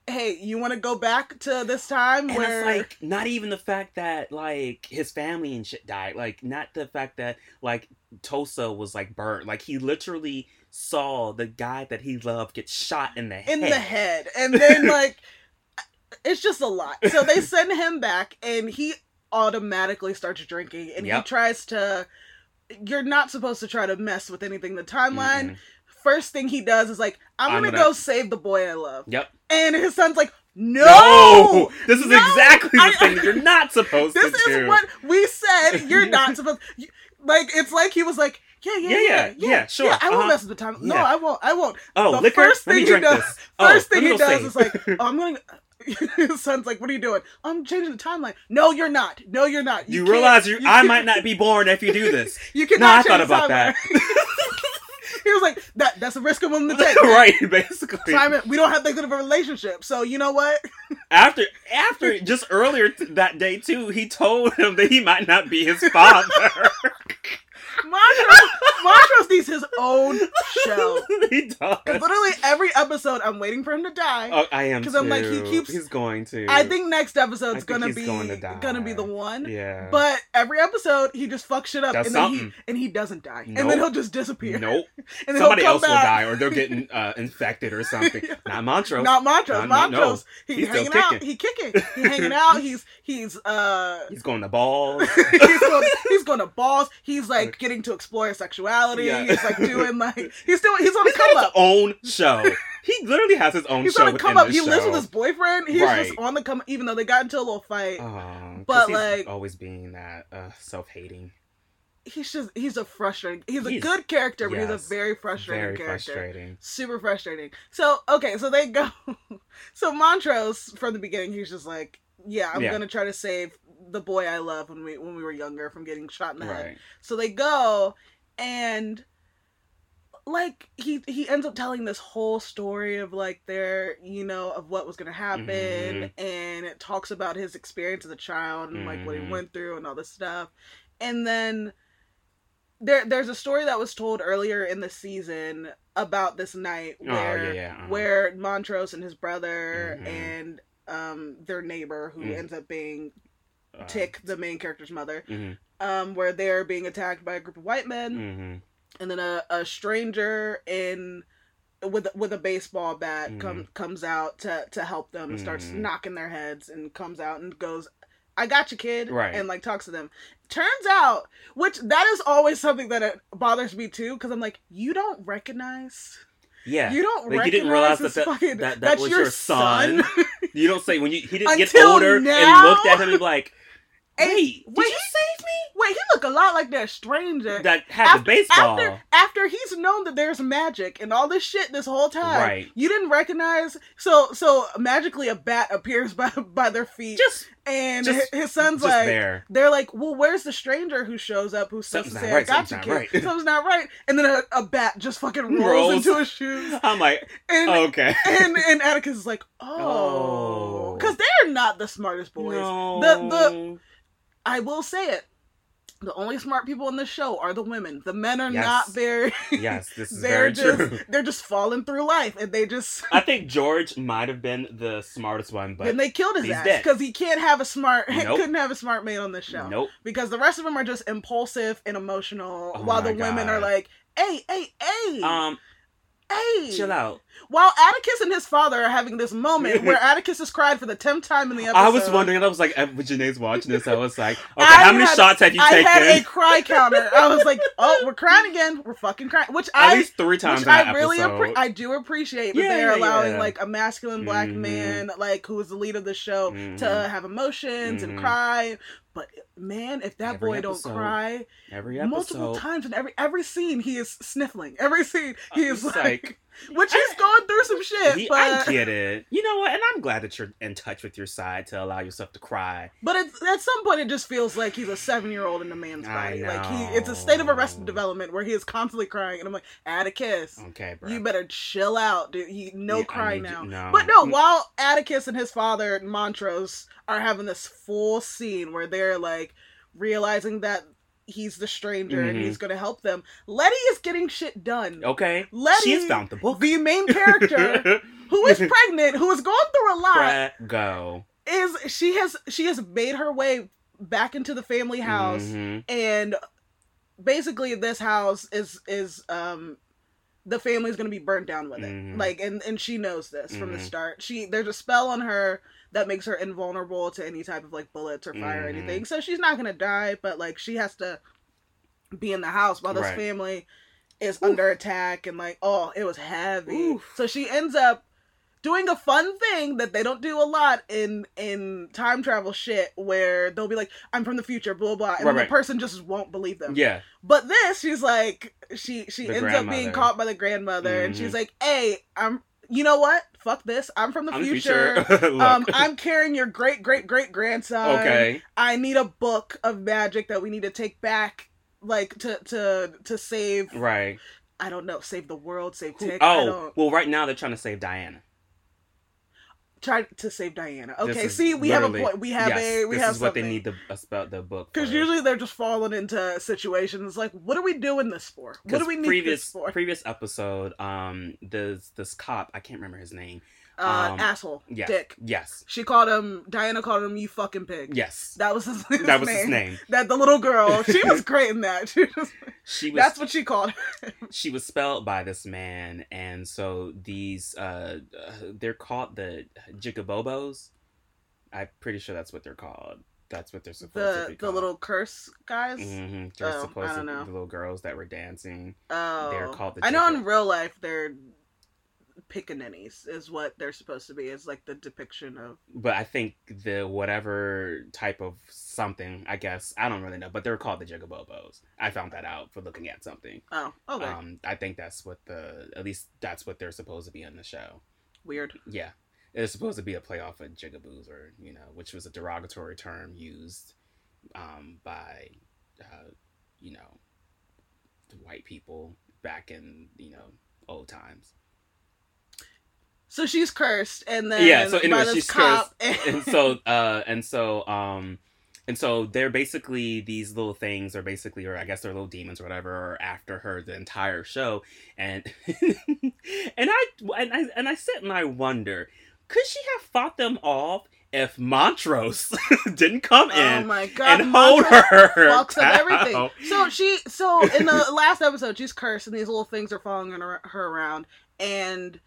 [SPEAKER 1] "Hey, you want to go back to this time
[SPEAKER 2] and
[SPEAKER 1] where
[SPEAKER 2] it's like not even the fact that like his family and shit died, like not the fact that like Tulsa was like burnt, like he literally saw the guy that he loved get shot in the
[SPEAKER 1] in
[SPEAKER 2] head.
[SPEAKER 1] the head, and then like it's just a lot." So they send him back, and he automatically starts drinking, and he tries to. You're not supposed to try to mess with anything. The timeline.
[SPEAKER 2] Mhm.
[SPEAKER 1] First thing he does is like, "I'm,
[SPEAKER 2] I'm
[SPEAKER 1] gonna,
[SPEAKER 2] gonna-
[SPEAKER 1] go save the boy I love,"
[SPEAKER 2] Yep.
[SPEAKER 1] and his son's like, "No."
[SPEAKER 2] No, this is
[SPEAKER 1] No!
[SPEAKER 2] exactly the
[SPEAKER 1] I-
[SPEAKER 2] thing that you're not supposed
[SPEAKER 1] this
[SPEAKER 2] to do.
[SPEAKER 1] This is what we said you're not supposed you- like it's like he was like yeah yeah
[SPEAKER 2] Yeah,
[SPEAKER 1] yeah
[SPEAKER 2] yeah, yeah, sure,
[SPEAKER 1] i won't
[SPEAKER 2] uh-huh.
[SPEAKER 1] mess with the time no
[SPEAKER 2] Yeah.
[SPEAKER 1] i won't i won't
[SPEAKER 2] oh,
[SPEAKER 1] the
[SPEAKER 2] liquor.
[SPEAKER 1] first
[SPEAKER 2] Let me
[SPEAKER 1] thing he does-
[SPEAKER 2] this.
[SPEAKER 1] first
[SPEAKER 2] oh,
[SPEAKER 1] thing he does is like oh, i'm gonna his son's like what are you doing i'm changing the timeline no you're not no you're not
[SPEAKER 2] you
[SPEAKER 1] can't-
[SPEAKER 2] realize you, I might not be born if you do this.
[SPEAKER 1] you cannot
[SPEAKER 2] No, I thought
[SPEAKER 1] the
[SPEAKER 2] about that.
[SPEAKER 1] he was like that that's a risk i'm willing to take
[SPEAKER 2] right, basically.
[SPEAKER 1] Simon, we don't have that good of a relationship so you know what
[SPEAKER 2] After, after, just earlier t- that day too, he told him that he might not be his father.
[SPEAKER 1] Montrose montrose needs his own show
[SPEAKER 2] he does.
[SPEAKER 1] literally every episode i'm waiting for him to die
[SPEAKER 2] Oh, I am
[SPEAKER 1] 'Cause I'm like, he keeps-
[SPEAKER 2] He's going to.
[SPEAKER 1] I think next episode's gonna be
[SPEAKER 2] going to
[SPEAKER 1] gonna be the one.
[SPEAKER 2] Yeah.
[SPEAKER 1] But every episode he just fucks shit up
[SPEAKER 2] Does
[SPEAKER 1] and then he and he doesn't die.
[SPEAKER 2] nope.
[SPEAKER 1] And then he'll just disappear.
[SPEAKER 2] nope.
[SPEAKER 1] And then
[SPEAKER 2] Somebody else
[SPEAKER 1] come
[SPEAKER 2] will die, or they're getting uh, infected or something. Not Montrose.
[SPEAKER 1] Not Montrose.
[SPEAKER 2] No, no, no.
[SPEAKER 1] Montrose. He's, hanging out. He kicking. He's hanging out. He's he's uh
[SPEAKER 2] He's going to balls.
[SPEAKER 1] he's going he's going to balls. He's like getting to explore sexuality.
[SPEAKER 2] Yeah.
[SPEAKER 1] He's like doing like he's doing he's on a
[SPEAKER 2] He's got
[SPEAKER 1] come
[SPEAKER 2] his
[SPEAKER 1] up.
[SPEAKER 2] own show. He literally has his own
[SPEAKER 1] He's
[SPEAKER 2] show
[SPEAKER 1] on a come up. He lives with his boyfriend. He's
[SPEAKER 2] Right.
[SPEAKER 1] just on the come even though they got into a little fight.
[SPEAKER 2] Oh,
[SPEAKER 1] But, like-
[SPEAKER 2] always being that uh, self-hating,
[SPEAKER 1] he's just he's a frustrating he's a good character but he's a very frustrating
[SPEAKER 2] very
[SPEAKER 1] character
[SPEAKER 2] frustrating.
[SPEAKER 1] super frustrating so okay so they go so montrose from the beginning he's just like yeah i'm
[SPEAKER 2] Yeah.
[SPEAKER 1] gonna try to save the boy i love when we when we were younger from getting shot in the head so they go and like he he ends up telling this whole story of like their you know of what was gonna happen
[SPEAKER 2] Mhm.
[SPEAKER 1] and it talks about his experience as a child and like what he
[SPEAKER 2] Mhm.
[SPEAKER 1] went through and all this stuff and then there there's a story that was told earlier in the season about this night
[SPEAKER 2] Oh
[SPEAKER 1] where
[SPEAKER 2] yeah, yeah. uh-huh.
[SPEAKER 1] where Montrose and his brother
[SPEAKER 2] Mhm.
[SPEAKER 1] and um their neighbor who
[SPEAKER 2] Mm.
[SPEAKER 1] ends up being
[SPEAKER 2] Uh,
[SPEAKER 1] Tick, the main character's mother,
[SPEAKER 2] hmm
[SPEAKER 1] um, where they're being attacked by a group of white men,
[SPEAKER 2] hmm
[SPEAKER 1] and then a, a stranger in with with a baseball bat
[SPEAKER 2] Mhm.
[SPEAKER 1] come comes out to to help them and starts
[SPEAKER 2] Mhm.
[SPEAKER 1] knocking their heads and comes out and goes I got you kid
[SPEAKER 2] Right.
[SPEAKER 1] and like talks to them turns out which that is always something that it bothers me too because I'm like you don't recognize
[SPEAKER 2] Yeah.
[SPEAKER 1] you don't
[SPEAKER 2] Like, you didn't realize that that-
[SPEAKER 1] fucking,
[SPEAKER 2] that- that was
[SPEAKER 1] your,
[SPEAKER 2] son.
[SPEAKER 1] son,
[SPEAKER 2] You don't say when you he didn't get older
[SPEAKER 1] now?
[SPEAKER 2] and looked at him and be like,
[SPEAKER 1] And-
[SPEAKER 2] wait,
[SPEAKER 1] wait,
[SPEAKER 2] you save me?
[SPEAKER 1] wait he look a lot like that stranger
[SPEAKER 2] That had
[SPEAKER 1] After-
[SPEAKER 2] the baseball.
[SPEAKER 1] After after he's known that there's magic and all this shit this whole time,
[SPEAKER 2] Right.
[SPEAKER 1] You didn't recognize so so magically a bat appears by by their feet,
[SPEAKER 2] just
[SPEAKER 1] and
[SPEAKER 2] just-
[SPEAKER 1] his, son's like.
[SPEAKER 2] there.
[SPEAKER 1] They're like, well, where's the stranger who shows up who's supposed to say,
[SPEAKER 2] right,
[SPEAKER 1] I got you, kid.
[SPEAKER 2] not right.
[SPEAKER 1] Something's not right. And then a, a bat just fucking rolls,
[SPEAKER 2] Rolls.
[SPEAKER 1] into his shoes.
[SPEAKER 2] I'm like,
[SPEAKER 1] And, oh,
[SPEAKER 2] okay.
[SPEAKER 1] and, and Atticus is like, oh.
[SPEAKER 2] Oh.
[SPEAKER 1] Because they're not the smartest boys.
[SPEAKER 2] no.
[SPEAKER 1] The- the- I will say it. The only smart people in this show are the women. The men are
[SPEAKER 2] Yes.
[SPEAKER 1] not very.
[SPEAKER 2] yes, this is
[SPEAKER 1] they're
[SPEAKER 2] very
[SPEAKER 1] just
[SPEAKER 2] true.
[SPEAKER 1] they're just falling through life, and they just
[SPEAKER 2] I think George might have been the smartest one, but
[SPEAKER 1] and they killed his ass because he can't have a smart
[SPEAKER 2] Nope.
[SPEAKER 1] couldn't have a smart man on this show
[SPEAKER 2] nope.
[SPEAKER 1] because the rest of them are just impulsive and emotional,
[SPEAKER 2] Oh
[SPEAKER 1] while the women are like, "Hey, hey, hey,
[SPEAKER 2] Um,
[SPEAKER 1] hey."
[SPEAKER 2] chill out.
[SPEAKER 1] While Atticus and his father are having this moment where Atticus has cried for the tenth time in the episode.
[SPEAKER 2] I was wondering, I was like, when Janay's watching this, I was like, okay,
[SPEAKER 1] I
[SPEAKER 2] how many
[SPEAKER 1] had-
[SPEAKER 2] shots have you
[SPEAKER 1] I
[SPEAKER 2] taken?
[SPEAKER 1] had a cry counter. I was like, "Oh, we're crying again. We're fucking crying." Which
[SPEAKER 2] At
[SPEAKER 1] I
[SPEAKER 2] least three times
[SPEAKER 1] Which
[SPEAKER 2] in that
[SPEAKER 1] I really appre- I do appreciate that
[SPEAKER 2] Yeah,
[SPEAKER 1] they're allowing
[SPEAKER 2] yeah.
[SPEAKER 1] like a masculine black
[SPEAKER 2] Mhm.
[SPEAKER 1] man, like who is the lead of the show,
[SPEAKER 2] Mhm.
[SPEAKER 1] to have emotions and
[SPEAKER 2] Mhm.
[SPEAKER 1] cry. But man, if that
[SPEAKER 2] Every
[SPEAKER 1] boy don't cry
[SPEAKER 2] Every episode.
[SPEAKER 1] multiple times in every every scene, he is sniffling. Every scene, he uh,
[SPEAKER 2] is
[SPEAKER 1] like,
[SPEAKER 2] like-
[SPEAKER 1] which he's going through some shit.
[SPEAKER 2] He-
[SPEAKER 1] but
[SPEAKER 2] I get it. You know what? And I'm glad that you're in touch with your side to allow yourself to cry.
[SPEAKER 1] but it's, at some point, it just feels like he's a seven year old in a man's body. Like he, it's a state of arrested development where he is constantly crying, and I'm like, Atticus.
[SPEAKER 2] Okay, bro.
[SPEAKER 1] You better chill out, dude. You no
[SPEAKER 2] Yeah,
[SPEAKER 1] cry
[SPEAKER 2] you-
[SPEAKER 1] now.
[SPEAKER 2] no.
[SPEAKER 1] But no, mm. while Atticus and his father Montrose are having this full scene where they're like realizing that he's the stranger and
[SPEAKER 2] Mhm.
[SPEAKER 1] he's gonna help them, Letty is getting shit done.
[SPEAKER 2] Okay.
[SPEAKER 1] Letty,
[SPEAKER 2] She has found the book.
[SPEAKER 1] the main character who is pregnant, who is going through a lot,
[SPEAKER 2] Brett, go.
[SPEAKER 1] is she has she has made her way back into the family house
[SPEAKER 2] Mhm.
[SPEAKER 1] and basically this house is is um the family's gonna be burnt down with it
[SPEAKER 2] Mhm.
[SPEAKER 1] like and and she knows this from the
[SPEAKER 2] Mhm.
[SPEAKER 1] start she there's a spell on her that makes her invulnerable to any type of like bullets or fire or
[SPEAKER 2] Mhm.
[SPEAKER 1] anything so she's not gonna die but like she has to be in the house while this
[SPEAKER 2] Right.
[SPEAKER 1] family is under attack and like oh it was heavy
[SPEAKER 2] Oof.
[SPEAKER 1] so she ends up doing a fun thing that they don't do a lot in in time travel shit where they'll be like i'm from the future blah blah and
[SPEAKER 2] Right,
[SPEAKER 1] the
[SPEAKER 2] right.
[SPEAKER 1] person just won't believe them
[SPEAKER 2] Yeah.
[SPEAKER 1] but this she's like she she
[SPEAKER 2] The
[SPEAKER 1] ends up being caught by the grandmother and
[SPEAKER 2] Mhm.
[SPEAKER 1] she's like hey i'm you know what fuck this i'm from the
[SPEAKER 2] I'm
[SPEAKER 1] future,
[SPEAKER 2] Look.
[SPEAKER 1] um i'm carrying your great great great grandson
[SPEAKER 2] okay.
[SPEAKER 1] i need a book of magic that we need to take back like to to to save
[SPEAKER 2] Right.
[SPEAKER 1] i don't know save the world save tick
[SPEAKER 2] oh, well, right now they're trying to save Diana.
[SPEAKER 1] Try to save Diana. Okay, see, we have a point. We have
[SPEAKER 2] yes,
[SPEAKER 1] a we
[SPEAKER 2] this
[SPEAKER 1] have
[SPEAKER 2] is what they need the about the book.
[SPEAKER 1] Because usually they're just falling into situations like, what are we doing this for? What do we need
[SPEAKER 2] previous
[SPEAKER 1] this for?
[SPEAKER 2] previous episode, um, this this cop I can't remember his name.
[SPEAKER 1] uh,
[SPEAKER 2] um,
[SPEAKER 1] asshole,
[SPEAKER 2] Yeah.
[SPEAKER 1] dick.
[SPEAKER 2] Yes.
[SPEAKER 1] She called him. Diana called him you fucking pig.
[SPEAKER 2] Yes.
[SPEAKER 1] That was his, his
[SPEAKER 2] that was
[SPEAKER 1] name.
[SPEAKER 2] his name.
[SPEAKER 1] That the little girl. She was great in that. She was,
[SPEAKER 2] She was
[SPEAKER 1] that's what she called. Her.
[SPEAKER 2] she was spelled by this man, and so these uh, uh they're called the Jigabobos. I'm pretty sure that's what they're called. That's what they're supposed to
[SPEAKER 1] The
[SPEAKER 2] be
[SPEAKER 1] the
[SPEAKER 2] called.
[SPEAKER 1] little curse guys.
[SPEAKER 2] hmm They're
[SPEAKER 1] Oh, I
[SPEAKER 2] supposed to
[SPEAKER 1] don't
[SPEAKER 2] be
[SPEAKER 1] know.
[SPEAKER 2] the little girls that were dancing.
[SPEAKER 1] Oh,
[SPEAKER 2] They're called the
[SPEAKER 1] I know in real life they're pickaninnies is what they're supposed to be. It's like the depiction of.
[SPEAKER 2] But I think the whatever type of something, I guess I don't really know, but they're called the Jigabobos. I found that out for looking at something.
[SPEAKER 1] Oh, okay,
[SPEAKER 2] Um, I think that's what the at least that's what they're supposed to be on the show.
[SPEAKER 1] weird.
[SPEAKER 2] Yeah, it's supposed to be a playoff of jigaboos, or you know, which was a derogatory term used um, by uh, you know the white people back in you know old times.
[SPEAKER 1] So she's cursed, and then
[SPEAKER 2] yeah. So anyway, she's cursed, and so uh, and so um. And so they're basically these little things, or basically, or I guess they're little demons or whatever, are after her the entire show, and and I and I and I sit and I wonder, could she have fought them off if Montrose didn't come in
[SPEAKER 1] Oh
[SPEAKER 2] in
[SPEAKER 1] my god,
[SPEAKER 2] and hold
[SPEAKER 1] Montrose
[SPEAKER 2] her
[SPEAKER 1] fucks up everything. So she, so in the last episode, she's cursed, and these little things are following her, her around, and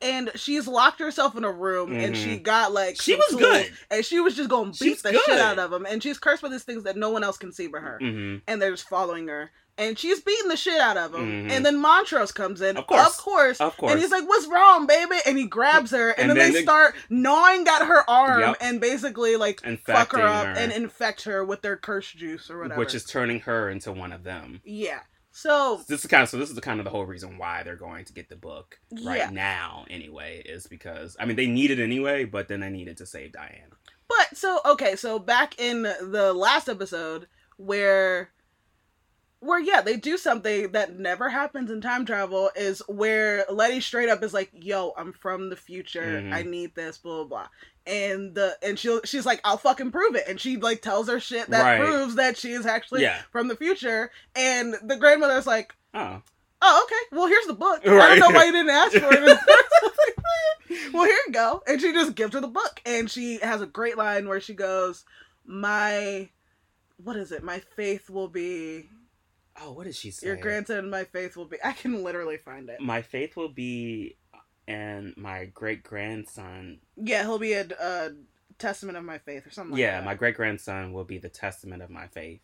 [SPEAKER 1] and she's locked herself in a room, and she got like
[SPEAKER 2] Mm-hmm. She was good.
[SPEAKER 1] and she was just going to beat
[SPEAKER 2] She's
[SPEAKER 1] the
[SPEAKER 2] good.
[SPEAKER 1] shit out of them, and she's cursed with these things that no one else can see but her,
[SPEAKER 2] hmm
[SPEAKER 1] and they're just following her. And she's beating the shit out of him.
[SPEAKER 2] Mhm.
[SPEAKER 1] And then Montrose comes in.
[SPEAKER 2] Of course.
[SPEAKER 1] Of course.
[SPEAKER 2] Of course.
[SPEAKER 1] And he's like, What's wrong, baby? And he grabs her. And,
[SPEAKER 2] And
[SPEAKER 1] then,
[SPEAKER 2] then
[SPEAKER 1] they
[SPEAKER 2] they-
[SPEAKER 1] start gnawing at her arm
[SPEAKER 2] Yep.
[SPEAKER 1] and basically, like, fuck her up
[SPEAKER 2] her.
[SPEAKER 1] and infect her with their curse juice or whatever.
[SPEAKER 2] which is turning her into one of them.
[SPEAKER 1] Yeah. So,
[SPEAKER 2] This is kind of so. This is the kind of the whole reason why they're going to get the book right
[SPEAKER 1] Yeah.
[SPEAKER 2] now. Anyway, is because I mean they need it anyway, but then they needed to save Diane.
[SPEAKER 1] but, so, okay, so back in the last episode where. Where yeah, they do something that never happens in time travel is where Letty straight up is like, "Yo, I'm from the future.
[SPEAKER 2] Mhm.
[SPEAKER 1] I need this." Blah blah blah. And the and she she's like, "I'll fucking prove it." And she like tells her shit that
[SPEAKER 2] Right.
[SPEAKER 1] proves that she is actually
[SPEAKER 2] Yeah.
[SPEAKER 1] from the future. And the grandmother's like,
[SPEAKER 2] Oh,
[SPEAKER 1] "Oh, okay. Well, here's the book. I don't know why you didn't ask for it." in the first place." well, here you go. And she just gives her the book, and she has a great line where she goes, "My, what is it? My faith will be
[SPEAKER 2] oh, what did she say?
[SPEAKER 1] your grandson. My faith will be." I can literally find it.
[SPEAKER 2] My faith will be, and my great grandson.
[SPEAKER 1] Yeah, he'll be a, a testament of my faith or something.
[SPEAKER 2] yeah,
[SPEAKER 1] like
[SPEAKER 2] my great grandson will be the testament of my faith.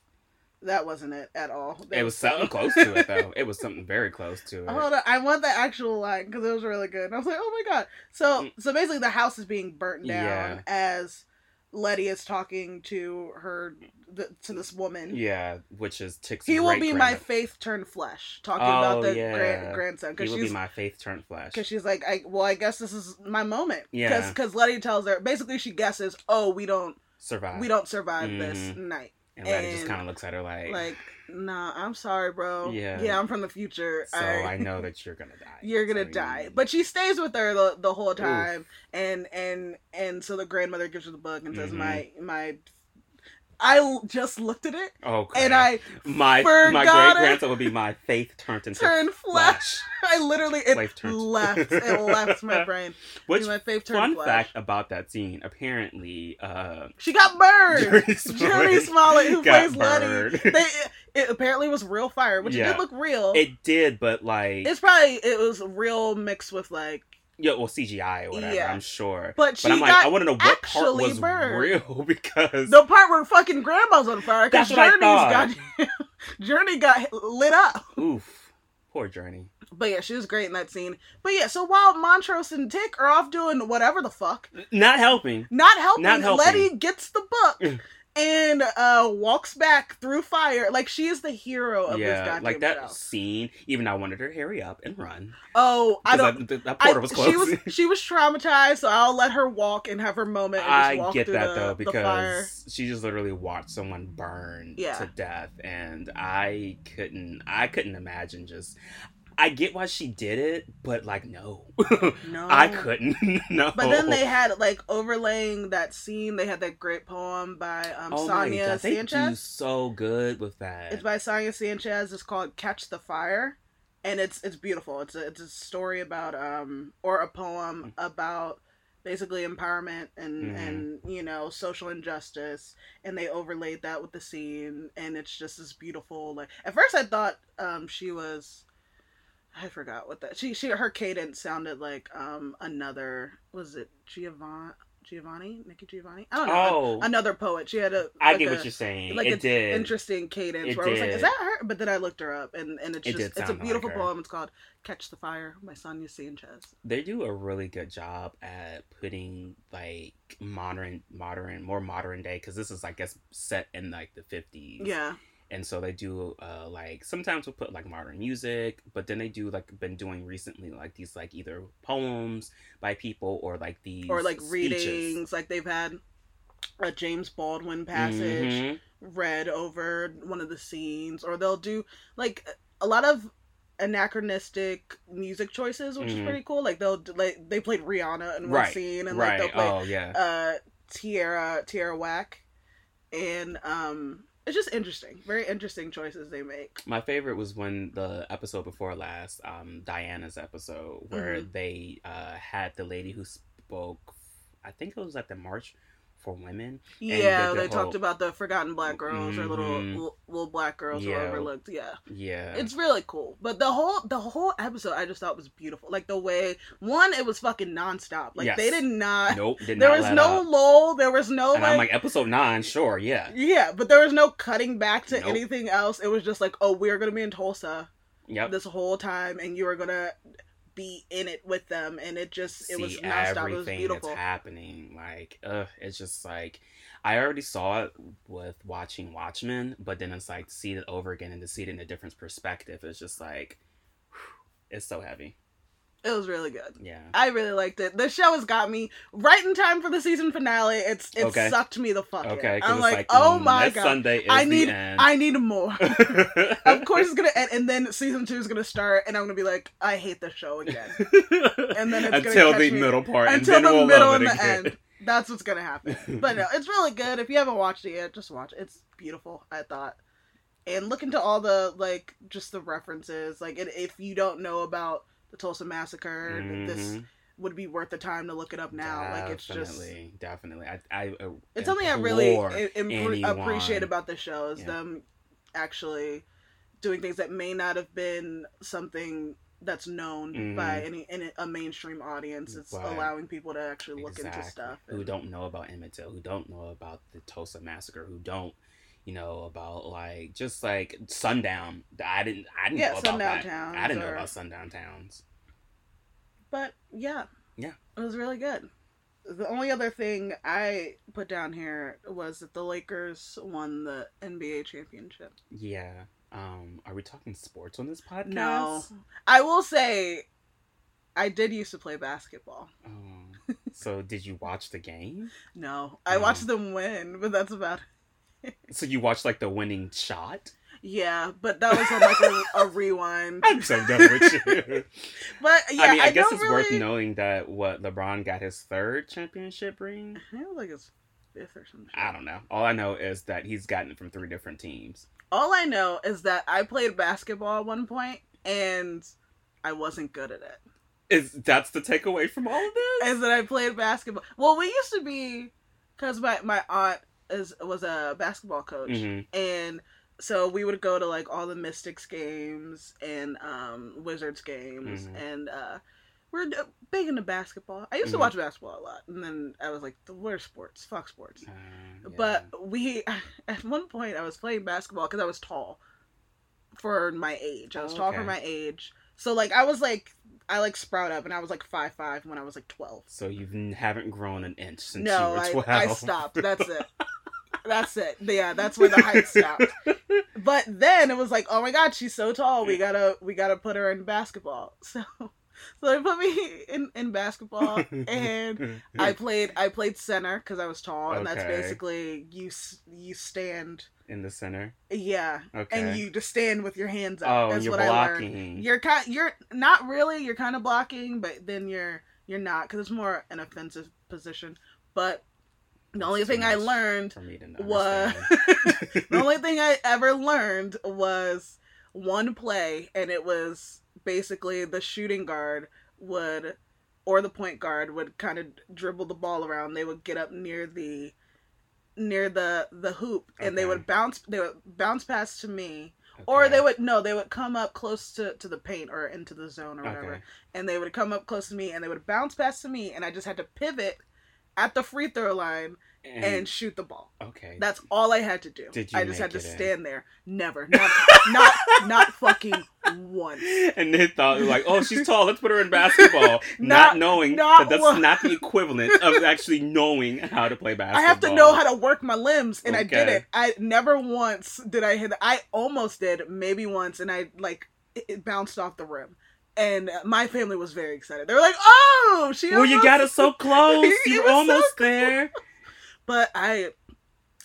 [SPEAKER 1] that wasn't it at all.
[SPEAKER 2] It was something close to it though. It was something very close to it.
[SPEAKER 1] Hold on, I want the actual line because it was really good. And I was like, oh my god. So,
[SPEAKER 2] Mm.
[SPEAKER 1] so basically, the house is being burnt down
[SPEAKER 2] Yeah.
[SPEAKER 1] as Letty is talking to her the, to this woman.
[SPEAKER 2] Yeah, which is Tix's
[SPEAKER 1] He will be my faith turned flesh. Talking
[SPEAKER 2] Oh,
[SPEAKER 1] about the
[SPEAKER 2] yeah.
[SPEAKER 1] grand, grandson
[SPEAKER 2] He will be my faith turned flesh.
[SPEAKER 1] because she's like, I well, I guess this is my moment.
[SPEAKER 2] Yeah.
[SPEAKER 1] Because Letty tells her basically she guesses, oh, we don't
[SPEAKER 2] Survive.
[SPEAKER 1] we don't survive this
[SPEAKER 2] Mhm.
[SPEAKER 1] night.
[SPEAKER 2] And Letty just kind of looks at her like,
[SPEAKER 1] Like, nah, I'm sorry, bro.
[SPEAKER 2] Yeah.
[SPEAKER 1] yeah, I'm from the future.
[SPEAKER 2] so I know that you're gonna die.
[SPEAKER 1] you're gonna die but she stays with her the, the whole time and and and so the grandmother gives her the book and says
[SPEAKER 2] Mhm.
[SPEAKER 1] my my I just looked at it
[SPEAKER 2] oh,
[SPEAKER 1] and i
[SPEAKER 2] my my great grandson would be my faith turned into
[SPEAKER 1] turned
[SPEAKER 2] flesh.
[SPEAKER 1] i literally it left it left my brain
[SPEAKER 2] Which
[SPEAKER 1] my faith turned
[SPEAKER 2] fun
[SPEAKER 1] flash
[SPEAKER 2] fact about that scene? Apparently, uh,
[SPEAKER 1] she got burned Jurnee Smollett, who plays Letty, they, it apparently was real fire, which it did look real.
[SPEAKER 2] It did, but like,
[SPEAKER 1] it's probably it was real mixed with like,
[SPEAKER 2] yeah, well, CGI or whatever.
[SPEAKER 1] Yeah.
[SPEAKER 2] I'm sure.
[SPEAKER 1] but she
[SPEAKER 2] But I'm like, I want to know what part was
[SPEAKER 1] burned.
[SPEAKER 2] real because
[SPEAKER 1] The part where fucking grandma's on fire because
[SPEAKER 2] I
[SPEAKER 1] got Jurnee got lit up.
[SPEAKER 2] oof, poor Jurnee.
[SPEAKER 1] But yeah, she was great in that scene. But yeah, so while Montrose and Tick are off doing whatever the fuck,
[SPEAKER 2] Not helping.
[SPEAKER 1] not helping,
[SPEAKER 2] Not helping.
[SPEAKER 1] Letty gets the book and uh walks back through fire like she is the hero of this
[SPEAKER 2] yeah,
[SPEAKER 1] goddamn
[SPEAKER 2] like that
[SPEAKER 1] show.
[SPEAKER 2] scene. Even I wanted her to hurry up and run.
[SPEAKER 1] Oh, I don't.
[SPEAKER 2] that, that
[SPEAKER 1] I,
[SPEAKER 2] was close.
[SPEAKER 1] she was she was traumatized, so I'll let her walk and have her moment. And just
[SPEAKER 2] I get that
[SPEAKER 1] the,
[SPEAKER 2] though because she just literally watched someone burn
[SPEAKER 1] Yeah.
[SPEAKER 2] to death, and I couldn't. I couldn't imagine just. I get why she did it, but like no,
[SPEAKER 1] No,
[SPEAKER 2] I couldn't. no.
[SPEAKER 1] But then they had like overlaying that scene. They had that great poem by um,
[SPEAKER 2] oh
[SPEAKER 1] Sonia
[SPEAKER 2] God, they do
[SPEAKER 1] Sanchez.
[SPEAKER 2] so good with that.
[SPEAKER 1] It's by Sonia Sanchez. It's called "Catch the Fire," and it's it's beautiful. It's a it's a story about um or a poem about basically empowerment and
[SPEAKER 2] Mhm.
[SPEAKER 1] and you know social injustice and they overlaid that with the scene and it's just as beautiful like at first i thought um she was i forgot what that she she her cadence sounded like um another was it giovanni giovanni nikki giovanni i don't know
[SPEAKER 2] oh,
[SPEAKER 1] another poet she had a
[SPEAKER 2] I
[SPEAKER 1] like
[SPEAKER 2] get
[SPEAKER 1] a-
[SPEAKER 2] what you're saying.
[SPEAKER 1] like
[SPEAKER 2] it did.
[SPEAKER 1] interesting cadence
[SPEAKER 2] It
[SPEAKER 1] where I was like, "Is that her?" But then I looked her up, and and it's
[SPEAKER 2] It
[SPEAKER 1] just
[SPEAKER 2] did
[SPEAKER 1] it's a
[SPEAKER 2] sound like
[SPEAKER 1] beautiful poem. It's called "Catch the Fire" by Sonia Sanchez.
[SPEAKER 2] they do a really good job at putting like modern modern more modern day because this is i guess set in like the 50s
[SPEAKER 1] Yeah,
[SPEAKER 2] and so they do uh like sometimes we'll put like modern music but then they do like been doing recently like these like either poems by people or like these
[SPEAKER 1] or like
[SPEAKER 2] speeches.
[SPEAKER 1] readings, like they've had a James Baldwin passage
[SPEAKER 2] Mhm.
[SPEAKER 1] read over one of the scenes, or they'll do like a lot of anachronistic music choices, which is
[SPEAKER 2] Mhm.
[SPEAKER 1] pretty cool. Like they'll like they played Rihanna in one
[SPEAKER 2] Right,
[SPEAKER 1] scene, and like they'll play
[SPEAKER 2] oh yeah
[SPEAKER 1] uh Tierra Tierra Whack, and um it's just interesting, very interesting choices they make.
[SPEAKER 2] My favorite was when the episode before last, um, Diana's episode, where
[SPEAKER 1] Mhm.
[SPEAKER 2] they uh, had the lady who spoke. I think it was at the March for Women.
[SPEAKER 1] Yeah,
[SPEAKER 2] the- the
[SPEAKER 1] they talked about the forgotten black girls or little
[SPEAKER 2] Mhm.
[SPEAKER 1] little, black girls who
[SPEAKER 2] Yeah.
[SPEAKER 1] were overlooked. Yeah,
[SPEAKER 2] Yeah,
[SPEAKER 1] it's really cool. But the whole the whole episode I just thought was beautiful. Like the way one, it was fucking nonstop. Like they did not.
[SPEAKER 2] nope. Did
[SPEAKER 1] there
[SPEAKER 2] not
[SPEAKER 1] was no
[SPEAKER 2] up.
[SPEAKER 1] lull. There was no
[SPEAKER 2] And
[SPEAKER 1] like,
[SPEAKER 2] I'm like episode nine, sure, yeah,
[SPEAKER 1] yeah, but there was no cutting back to
[SPEAKER 2] Nope.
[SPEAKER 1] anything else. It was just like, oh, we're gonna be in Tulsa
[SPEAKER 2] yep.
[SPEAKER 1] this whole time, and you are gonna be in it with them, and it just it was
[SPEAKER 2] See
[SPEAKER 1] nonstop. It was
[SPEAKER 2] everything
[SPEAKER 1] beautiful.
[SPEAKER 2] that's happening. Like, ugh, it's just like I already saw it with watching Watchmen, but then it's like to see it over again and to see it in a different perspective. It's just like it's so heavy.
[SPEAKER 1] It was really good.
[SPEAKER 2] Yeah.
[SPEAKER 1] I really liked it. The show has got me right in time for the season finale. It's it
[SPEAKER 2] Okay.
[SPEAKER 1] sucked me the fuck in. I'm like,
[SPEAKER 2] like,
[SPEAKER 1] oh
[SPEAKER 2] mm,
[SPEAKER 1] my god,
[SPEAKER 2] Sunday is
[SPEAKER 1] I
[SPEAKER 2] the
[SPEAKER 1] need
[SPEAKER 2] end.
[SPEAKER 1] I need more. of course it's gonna end, and then season two is gonna start, and I'm gonna be like, I hate the show again And then
[SPEAKER 2] until the
[SPEAKER 1] me-
[SPEAKER 2] middle part,
[SPEAKER 1] until
[SPEAKER 2] and then
[SPEAKER 1] the
[SPEAKER 2] we'll
[SPEAKER 1] middle and the
[SPEAKER 2] again.
[SPEAKER 1] end. That's what's gonna happen. But no, it's really good. If you haven't watched it yet, just watch. it. It's beautiful. I thought, and look into all the like just the references. Like, if you don't know about the Tulsa massacre, this
[SPEAKER 2] Mhm.
[SPEAKER 1] would be worth the time to look it up now. Like, it's just
[SPEAKER 2] definitely, definitely. I, I uh,
[SPEAKER 1] it's something I really
[SPEAKER 2] implore
[SPEAKER 1] i- impre-
[SPEAKER 2] anyone-
[SPEAKER 1] appreciate about the show is
[SPEAKER 2] Yeah.
[SPEAKER 1] them actually doing things that may not have been something that's known
[SPEAKER 2] Mhm.
[SPEAKER 1] by any in a mainstream audience. It's
[SPEAKER 2] Right.
[SPEAKER 1] allowing people to actually look into
[SPEAKER 2] Exactly.
[SPEAKER 1] stuff.
[SPEAKER 2] Who
[SPEAKER 1] and-
[SPEAKER 2] don't know about Emmett Till, who don't know about the Tulsa massacre, who don't, you know, about like just like sundown. I didn't. I didn't
[SPEAKER 1] Yeah,
[SPEAKER 2] know about
[SPEAKER 1] sundown
[SPEAKER 2] that.
[SPEAKER 1] towns
[SPEAKER 2] I didn't know about sundown towns.
[SPEAKER 1] But yeah,
[SPEAKER 2] Yeah.
[SPEAKER 1] it was really good. The only other thing I put down here was that the Lakers won the NBA championship.
[SPEAKER 2] Yeah. Um. Are we talking sports on this podcast?
[SPEAKER 1] No. I will say, I did used to play basketball.
[SPEAKER 2] Oh. so did you watch the game?
[SPEAKER 1] No, I
[SPEAKER 2] No.
[SPEAKER 1] watched them win, but that's about
[SPEAKER 2] So you watched like the winning shot?
[SPEAKER 1] Yeah, but that was like a, a rewind.
[SPEAKER 2] I'm so done with you.
[SPEAKER 1] But yeah,
[SPEAKER 2] I mean, I,
[SPEAKER 1] I,
[SPEAKER 2] guess it's
[SPEAKER 1] really...
[SPEAKER 2] worth knowing that what LeBron got his third championship ring.
[SPEAKER 1] I feel like it's fifth or something.
[SPEAKER 2] I don't know. All I know is that he's gotten it from three different teams.
[SPEAKER 1] All I know is that I played basketball at one point and I wasn't good at it.
[SPEAKER 2] Is that's the takeaway from all of this?
[SPEAKER 1] Is that I played basketball. Well, we used to be because my my aunt is was a basketball coach,
[SPEAKER 2] Mhm.
[SPEAKER 1] and so we would go to like all the Mystics games and um Wizards games,
[SPEAKER 2] Mhm.
[SPEAKER 1] and uh we're big into basketball. I used to
[SPEAKER 2] Mhm.
[SPEAKER 1] watch basketball a lot, and then I was like, "What are sports? Fuck sports."
[SPEAKER 2] Uh, yeah.
[SPEAKER 1] But we, at one point, I was playing basketball because I was tall for my age. I was
[SPEAKER 2] Oh,
[SPEAKER 1] tall for my age. So like I was like I like sprout up, and I was like five five when I was like twelve.
[SPEAKER 2] so you haven't grown an inch since
[SPEAKER 1] No,
[SPEAKER 2] you were twelve.
[SPEAKER 1] I stopped. That's it. That's it. Yeah, that's where the height stopped. But then it was like, oh my god, she's so tall. We gotta we gotta put her in basketball. So so they put me in in basketball, and I played I played center because I was tall, and that's basically you you stand.
[SPEAKER 2] in the center.
[SPEAKER 1] Yeah,
[SPEAKER 2] Okay.
[SPEAKER 1] and you just stand with your hands up.
[SPEAKER 2] oh,
[SPEAKER 1] That's
[SPEAKER 2] you're
[SPEAKER 1] what I learned.
[SPEAKER 2] blocking.
[SPEAKER 1] You're kind. You're not really. You're kind of blocking, but then you're you're not because it's more an offensive position. But the only
[SPEAKER 2] That's
[SPEAKER 1] thing I learned
[SPEAKER 2] for me to
[SPEAKER 1] was the only thing I ever learned was one play, and it was basically the shooting guard would or the point guard would kind of dribble the ball around. They would get up near the near the the hoop, and they would bounce. They would bounce pass to me, or they would no, they would come up close to to the paint or into the zone or whatever,
[SPEAKER 2] Okay.
[SPEAKER 1] and they would come up close to me, and they would bounce pass to me, and I just had to pivot at the free throw line
[SPEAKER 2] And,
[SPEAKER 1] and shoot the ball.
[SPEAKER 2] okay.
[SPEAKER 1] That's all I had to do.
[SPEAKER 2] Did you
[SPEAKER 1] I just had to
[SPEAKER 2] it in?
[SPEAKER 1] stand there. Never. Not not not fucking once.
[SPEAKER 2] and they thought like, oh, she's tall. Let's put her in basketball, not,
[SPEAKER 1] Not-
[SPEAKER 2] knowing
[SPEAKER 1] not
[SPEAKER 2] that that's
[SPEAKER 1] one-
[SPEAKER 2] not the equivalent of actually knowing how to play basketball.
[SPEAKER 1] I have to know how to work my limbs and I did it. I never once did I hit I almost did maybe once and I like it bounced off the rim. And my family was very excited. They were like, "Oh, she
[SPEAKER 2] Well, you got it so close. You were
[SPEAKER 1] was so
[SPEAKER 2] almost
[SPEAKER 1] close.
[SPEAKER 2] there.
[SPEAKER 1] But I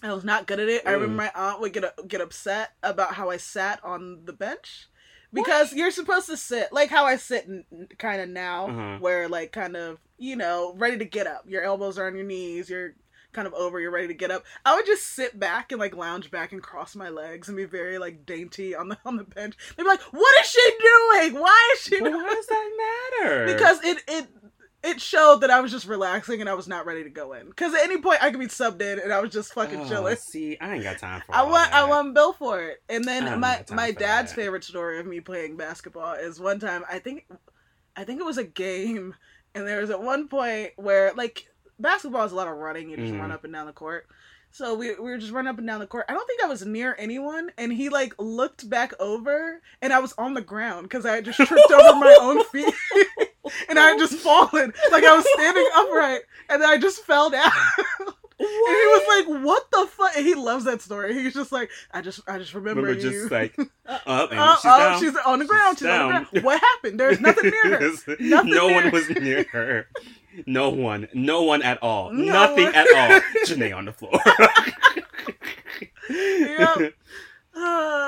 [SPEAKER 1] I was not good at it. I remember
[SPEAKER 2] Mm.
[SPEAKER 1] my aunt would get get upset about how I sat on the bench because you're supposed to sit like how I sit kind of now,
[SPEAKER 2] Uh-huh.
[SPEAKER 1] where like kind of you know ready to get up. Your elbows are on your knees. You're kind of over. You're ready to get up. I would just sit back and like lounge back and cross my legs and be very like dainty on the on the bench. They'd be like, "What is she doing? Why is she?"
[SPEAKER 2] Well,
[SPEAKER 1] doing
[SPEAKER 2] why does that matter?
[SPEAKER 1] because it it it showed that I was just relaxing and I was not ready to go in. Because at any point I could be subbed in and I was just fucking
[SPEAKER 2] Oh,
[SPEAKER 1] chilling.
[SPEAKER 2] See, I ain't got time for.
[SPEAKER 1] I want I want Bill for it. And then my my dad's
[SPEAKER 2] that.
[SPEAKER 1] favorite story of me playing basketball is one time I think I think it was a game and there was at one point where like basketball is a lot of running, you just
[SPEAKER 2] Mhm.
[SPEAKER 1] run up and down the court. So we, we were just running up and down the court. I don't think I was near anyone, and he like looked back over, and I was on the ground because I had just tripped over my own feet, and I had just fallen. Like I was standing upright, and then I just fell down. And he was like, "What the fuck?" And he loves that story. He's just like, "I just, I just remember,
[SPEAKER 2] Remember,
[SPEAKER 1] you."
[SPEAKER 2] just like up and
[SPEAKER 1] Oh,
[SPEAKER 2] she's down.
[SPEAKER 1] she's on the ground. She's, on the ground. What happened? There's nothing near her. Nothing
[SPEAKER 2] no
[SPEAKER 1] near
[SPEAKER 2] one
[SPEAKER 1] her.
[SPEAKER 2] was near her. No one. No one at all.
[SPEAKER 1] No
[SPEAKER 2] Nothing
[SPEAKER 1] one.
[SPEAKER 2] at all. Janay on the floor.
[SPEAKER 1] Yep. Uh,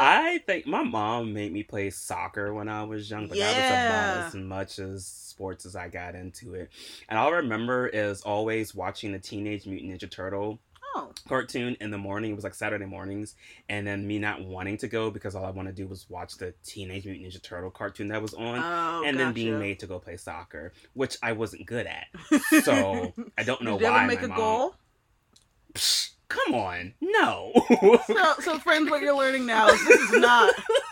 [SPEAKER 2] I think my mom made me play soccer when I was young, but that was
[SPEAKER 1] Yeah.
[SPEAKER 2] about as much as sports as I got into it. And all I remember is always watching the Teenage Mutant Ninja Turtle
[SPEAKER 1] oh,
[SPEAKER 2] cartoon in the morning. It was like Saturday mornings, and then me not wanting to go because all I want to do was watch the Teenage Mutant Ninja Turtle cartoon that was on.
[SPEAKER 1] oh,
[SPEAKER 2] and then being made to go play soccer, which I wasn't good at. So I don't know
[SPEAKER 1] Did you
[SPEAKER 2] why.
[SPEAKER 1] ever make a
[SPEAKER 2] mom-
[SPEAKER 1] goal?
[SPEAKER 2] Psh, come on, no.
[SPEAKER 1] So, so friends, what you're learning now is this is not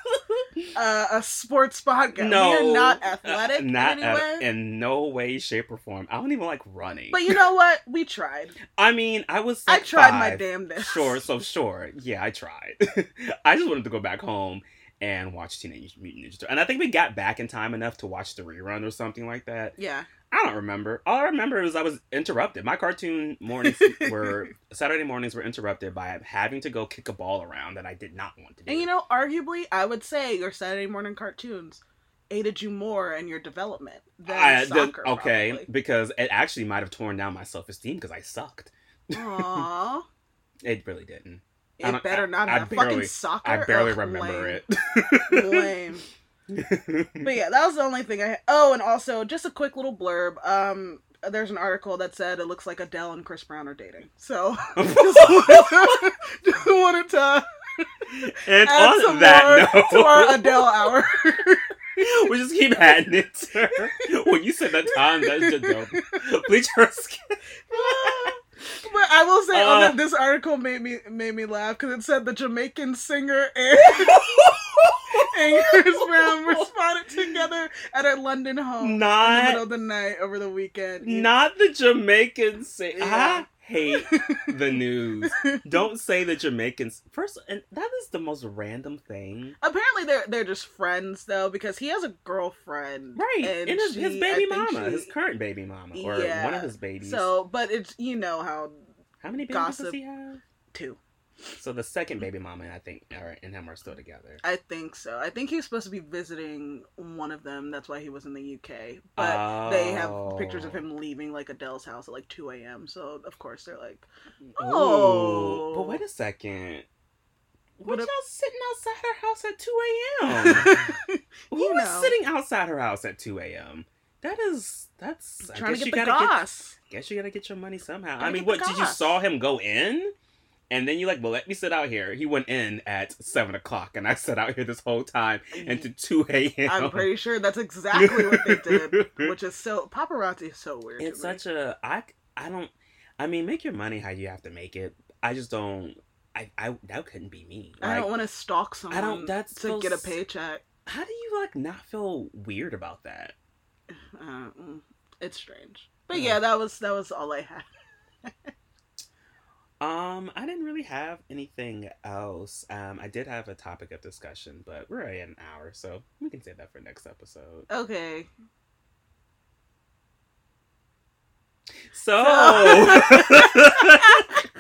[SPEAKER 1] uh, a sports podcast.
[SPEAKER 2] no,
[SPEAKER 1] we are not
[SPEAKER 2] uh,
[SPEAKER 1] athletic
[SPEAKER 2] not
[SPEAKER 1] in
[SPEAKER 2] at-
[SPEAKER 1] any way.
[SPEAKER 2] in no way, shape, or form. I don't even like running.
[SPEAKER 1] But you know what? We tried.
[SPEAKER 2] I mean, I was.
[SPEAKER 1] I
[SPEAKER 2] like
[SPEAKER 1] tried my
[SPEAKER 2] five.
[SPEAKER 1] damnedest.
[SPEAKER 2] Sure, so sure. Yeah, I tried. I just wanted to go back home and watch Teenage Mutant Ninja Turtles. And I think we got back in time enough to watch the rerun or something like that.
[SPEAKER 1] Yeah.
[SPEAKER 2] I don't remember. All I remember is I was interrupted. My cartoon mornings were Saturday mornings were interrupted by having to go kick a ball around that I did not want to do.
[SPEAKER 1] And you know, arguably, I would say your Saturday morning cartoons aided you more in your development than
[SPEAKER 2] I- the-
[SPEAKER 1] soccer.
[SPEAKER 2] okay,
[SPEAKER 1] probably.
[SPEAKER 2] because it actually might have torn down my self esteem because I sucked.
[SPEAKER 1] Aww.
[SPEAKER 2] It really didn't. I
[SPEAKER 1] It better not
[SPEAKER 2] I
[SPEAKER 1] have
[SPEAKER 2] barely-
[SPEAKER 1] fucking soccer.
[SPEAKER 2] I barely
[SPEAKER 1] Ugh,
[SPEAKER 2] remember
[SPEAKER 1] lame.
[SPEAKER 2] it.
[SPEAKER 1] Lame. But yeah, that was the only thing I had. Oh, and also just a quick little blurb. Um, there's an article that said it looks like Adele and Chris Brown are dating. So just wanted, just wanted to
[SPEAKER 2] and
[SPEAKER 1] add
[SPEAKER 2] on
[SPEAKER 1] some
[SPEAKER 2] that
[SPEAKER 1] more
[SPEAKER 2] note,
[SPEAKER 1] to our Adele hour.
[SPEAKER 2] we just keep adding it to her. When you said that time, that's just dope. Bleach her skin.
[SPEAKER 1] But I will say, on
[SPEAKER 2] Uh.
[SPEAKER 1] that, this article made me made me laugh because it said the Jamaican singer and, and Chris Brown responded together at her London home in the middle of the night over the weekend.
[SPEAKER 2] Not the Jamaican singer.
[SPEAKER 1] Yeah.
[SPEAKER 2] I hate the news. Don't say the Jamaicans first. And that is the most random thing,
[SPEAKER 1] Apparently, they're they're just friends though because he has a girlfriend,
[SPEAKER 2] right?
[SPEAKER 1] And
[SPEAKER 2] And, his, his baby
[SPEAKER 1] I
[SPEAKER 2] mama,
[SPEAKER 1] she-
[SPEAKER 2] his current baby mama, or
[SPEAKER 1] Yeah.
[SPEAKER 2] one of his babies.
[SPEAKER 1] So, but it's you know how
[SPEAKER 2] how many babies
[SPEAKER 1] gossip.
[SPEAKER 2] does he have?
[SPEAKER 1] two.
[SPEAKER 2] So the second baby mama, I think, are, and him are still together.
[SPEAKER 1] I think so. I think he was supposed to be visiting one of them. That's why he was in the UK. But they have pictures of
[SPEAKER 2] Oh.
[SPEAKER 1] him leaving like Adele's house at like 2 a.m. So of course they're like,
[SPEAKER 2] Ooh.
[SPEAKER 1] Oh.
[SPEAKER 2] but wait a second. What y'all sitting outside her house at two a.m.? Who was
[SPEAKER 1] know.
[SPEAKER 2] sitting outside her house at two a.m.? That is that's. I
[SPEAKER 1] trying
[SPEAKER 2] guess
[SPEAKER 1] to
[SPEAKER 2] you
[SPEAKER 1] get the
[SPEAKER 2] gotta
[SPEAKER 1] goss.
[SPEAKER 2] get. Guess you gotta get your money somehow.
[SPEAKER 1] Gotta
[SPEAKER 2] I mean, what did you saw him go in? And then you like, well, let me sit out here. He went in at seven o'clock, and I sat out here this whole time until two a.m.
[SPEAKER 1] I'm pretty sure that's exactly what they did, which is so paparazzi is so weird.
[SPEAKER 2] it's such a I I don't I mean make your money how you have to make it. I just don't I I that couldn't be me.
[SPEAKER 1] I don't want to stalk someone.
[SPEAKER 2] I don't- that's
[SPEAKER 1] to get a paycheck.
[SPEAKER 2] how do you like not feel weird about that?
[SPEAKER 1] Uh, mm, it's strange. But
[SPEAKER 2] Yeah.
[SPEAKER 1] yeah, that was that was all I had.
[SPEAKER 2] Um, I didn't really have anything else. Um, I did have a topic of discussion, but we're at an hour, so we can save that for next episode.
[SPEAKER 1] Okay.
[SPEAKER 2] So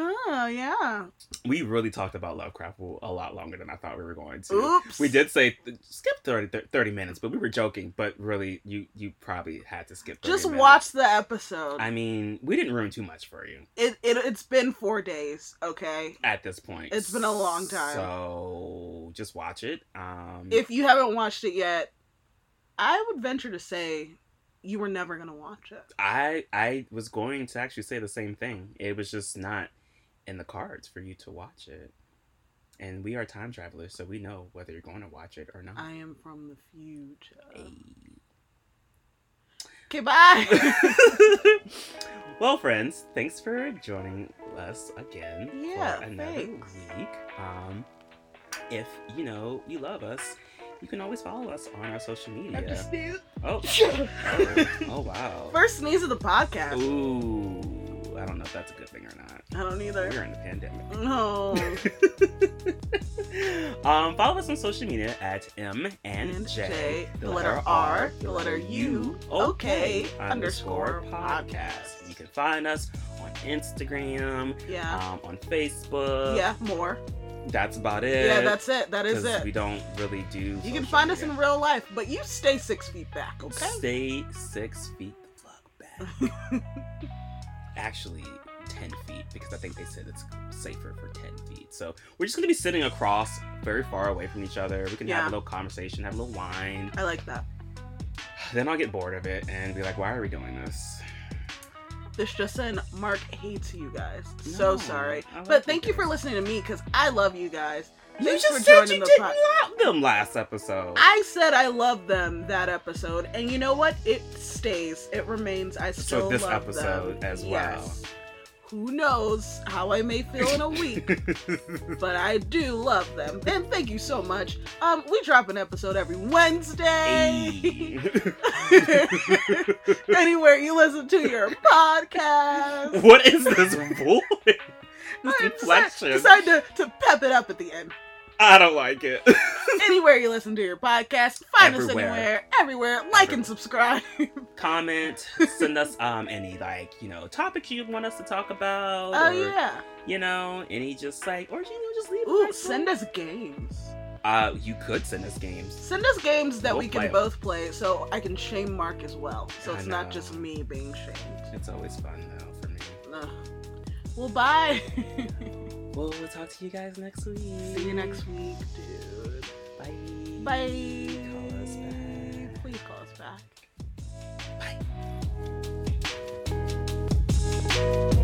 [SPEAKER 1] Oh yeah.
[SPEAKER 2] we really talked about Lovecraft a lot longer than I thought we were going to.
[SPEAKER 1] Oops.
[SPEAKER 2] We did say skip 30, 30 minutes, but we were joking. But really, you you probably had to skip. 30
[SPEAKER 1] Just
[SPEAKER 2] minutes.
[SPEAKER 1] watch the episode.
[SPEAKER 2] I mean, we didn't ruin too much for you
[SPEAKER 1] it, it it's been four days. Okay.
[SPEAKER 2] at this point.
[SPEAKER 1] It's been a long time.
[SPEAKER 2] So just watch it. Um,
[SPEAKER 1] If you haven't watched it yet, I would venture to say you were never gonna watch it.
[SPEAKER 2] I I was going to actually say the same thing. It was just not in the cards for you to watch it. And we are time travelers, so we know whether you're going to watch it or not.
[SPEAKER 1] I am from the future.
[SPEAKER 2] Hey.
[SPEAKER 1] Okay, bye.
[SPEAKER 2] well, friends, thanks for joining us again
[SPEAKER 1] Yeah,
[SPEAKER 2] for another
[SPEAKER 1] thanks.
[SPEAKER 2] week. Um, if you know you love us, you can always follow us on our social media. Oh, oh, oh, wow.
[SPEAKER 1] First sneeze of the podcast.
[SPEAKER 2] Ooh, I don't know if that's a good thing or not.
[SPEAKER 1] I don't either.
[SPEAKER 2] We're in the pandemic.
[SPEAKER 1] No.
[SPEAKER 2] um, follow us on social media at M and,
[SPEAKER 1] And
[SPEAKER 2] J,
[SPEAKER 1] J, the letter R, the letter U,
[SPEAKER 2] okay,
[SPEAKER 1] okay,
[SPEAKER 2] underscore podcast.
[SPEAKER 1] podcast.
[SPEAKER 2] You can find us on Instagram,
[SPEAKER 1] Yeah.
[SPEAKER 2] um, on Facebook.
[SPEAKER 1] yeah, more.
[SPEAKER 2] that's about it.
[SPEAKER 1] Yeah, that's it. That is it.
[SPEAKER 2] We don't really do.
[SPEAKER 1] You can find us in real life, but you stay six feet back, okay?
[SPEAKER 2] Stay six feet the fuck back. Actually, ten feet because I think they said it's safer for ten feet. So we're just gonna be sitting across, very far away from each other. We can have a little conversation, have a little wine.
[SPEAKER 1] I like that.
[SPEAKER 2] Then I'll get bored of it and be like, "Why are we doing this?"
[SPEAKER 1] This just in, Marc hates you guys.
[SPEAKER 2] No,
[SPEAKER 1] so sorry. But thank you for listening to me because I love you guys.
[SPEAKER 2] You
[SPEAKER 1] Thanks
[SPEAKER 2] just said you didn't love them last episode.
[SPEAKER 1] I said I love them that episode, and you know what? It stays. It remains. I still so
[SPEAKER 2] this
[SPEAKER 1] love
[SPEAKER 2] episode
[SPEAKER 1] them.
[SPEAKER 2] as
[SPEAKER 1] Yes. Who knows how I may feel in a week, but I do love them. And thank you so much. Um, we drop an episode every Wednesday. Anywhere you listen to your podcast.
[SPEAKER 2] what is this voice? This
[SPEAKER 1] I decide,
[SPEAKER 2] inflection.
[SPEAKER 1] decide to, to pep it up at the end.
[SPEAKER 2] I don't like it.
[SPEAKER 1] Anywhere you listen to your podcast, find us anywhere, everywhere. Like and subscribe.
[SPEAKER 2] Comment, send us um any like you know topics you want us to talk about.
[SPEAKER 1] Oh
[SPEAKER 2] or,
[SPEAKER 1] yeah.
[SPEAKER 2] You know any just like or you know just leave.
[SPEAKER 1] Ooh, send us games.
[SPEAKER 2] Uh, you could send us games.
[SPEAKER 1] Send us games that
[SPEAKER 2] We'll
[SPEAKER 1] we
[SPEAKER 2] play
[SPEAKER 1] both play, so I can shame Marc as well. So it's not just me being shamed.
[SPEAKER 2] It's always fun though for me.
[SPEAKER 1] Ugh. Well, bye.
[SPEAKER 2] Well, we'll talk to you guys next week.
[SPEAKER 1] See you next week, dude.
[SPEAKER 2] Bye. Bye. Call us back. Please call us back.
[SPEAKER 1] Bye.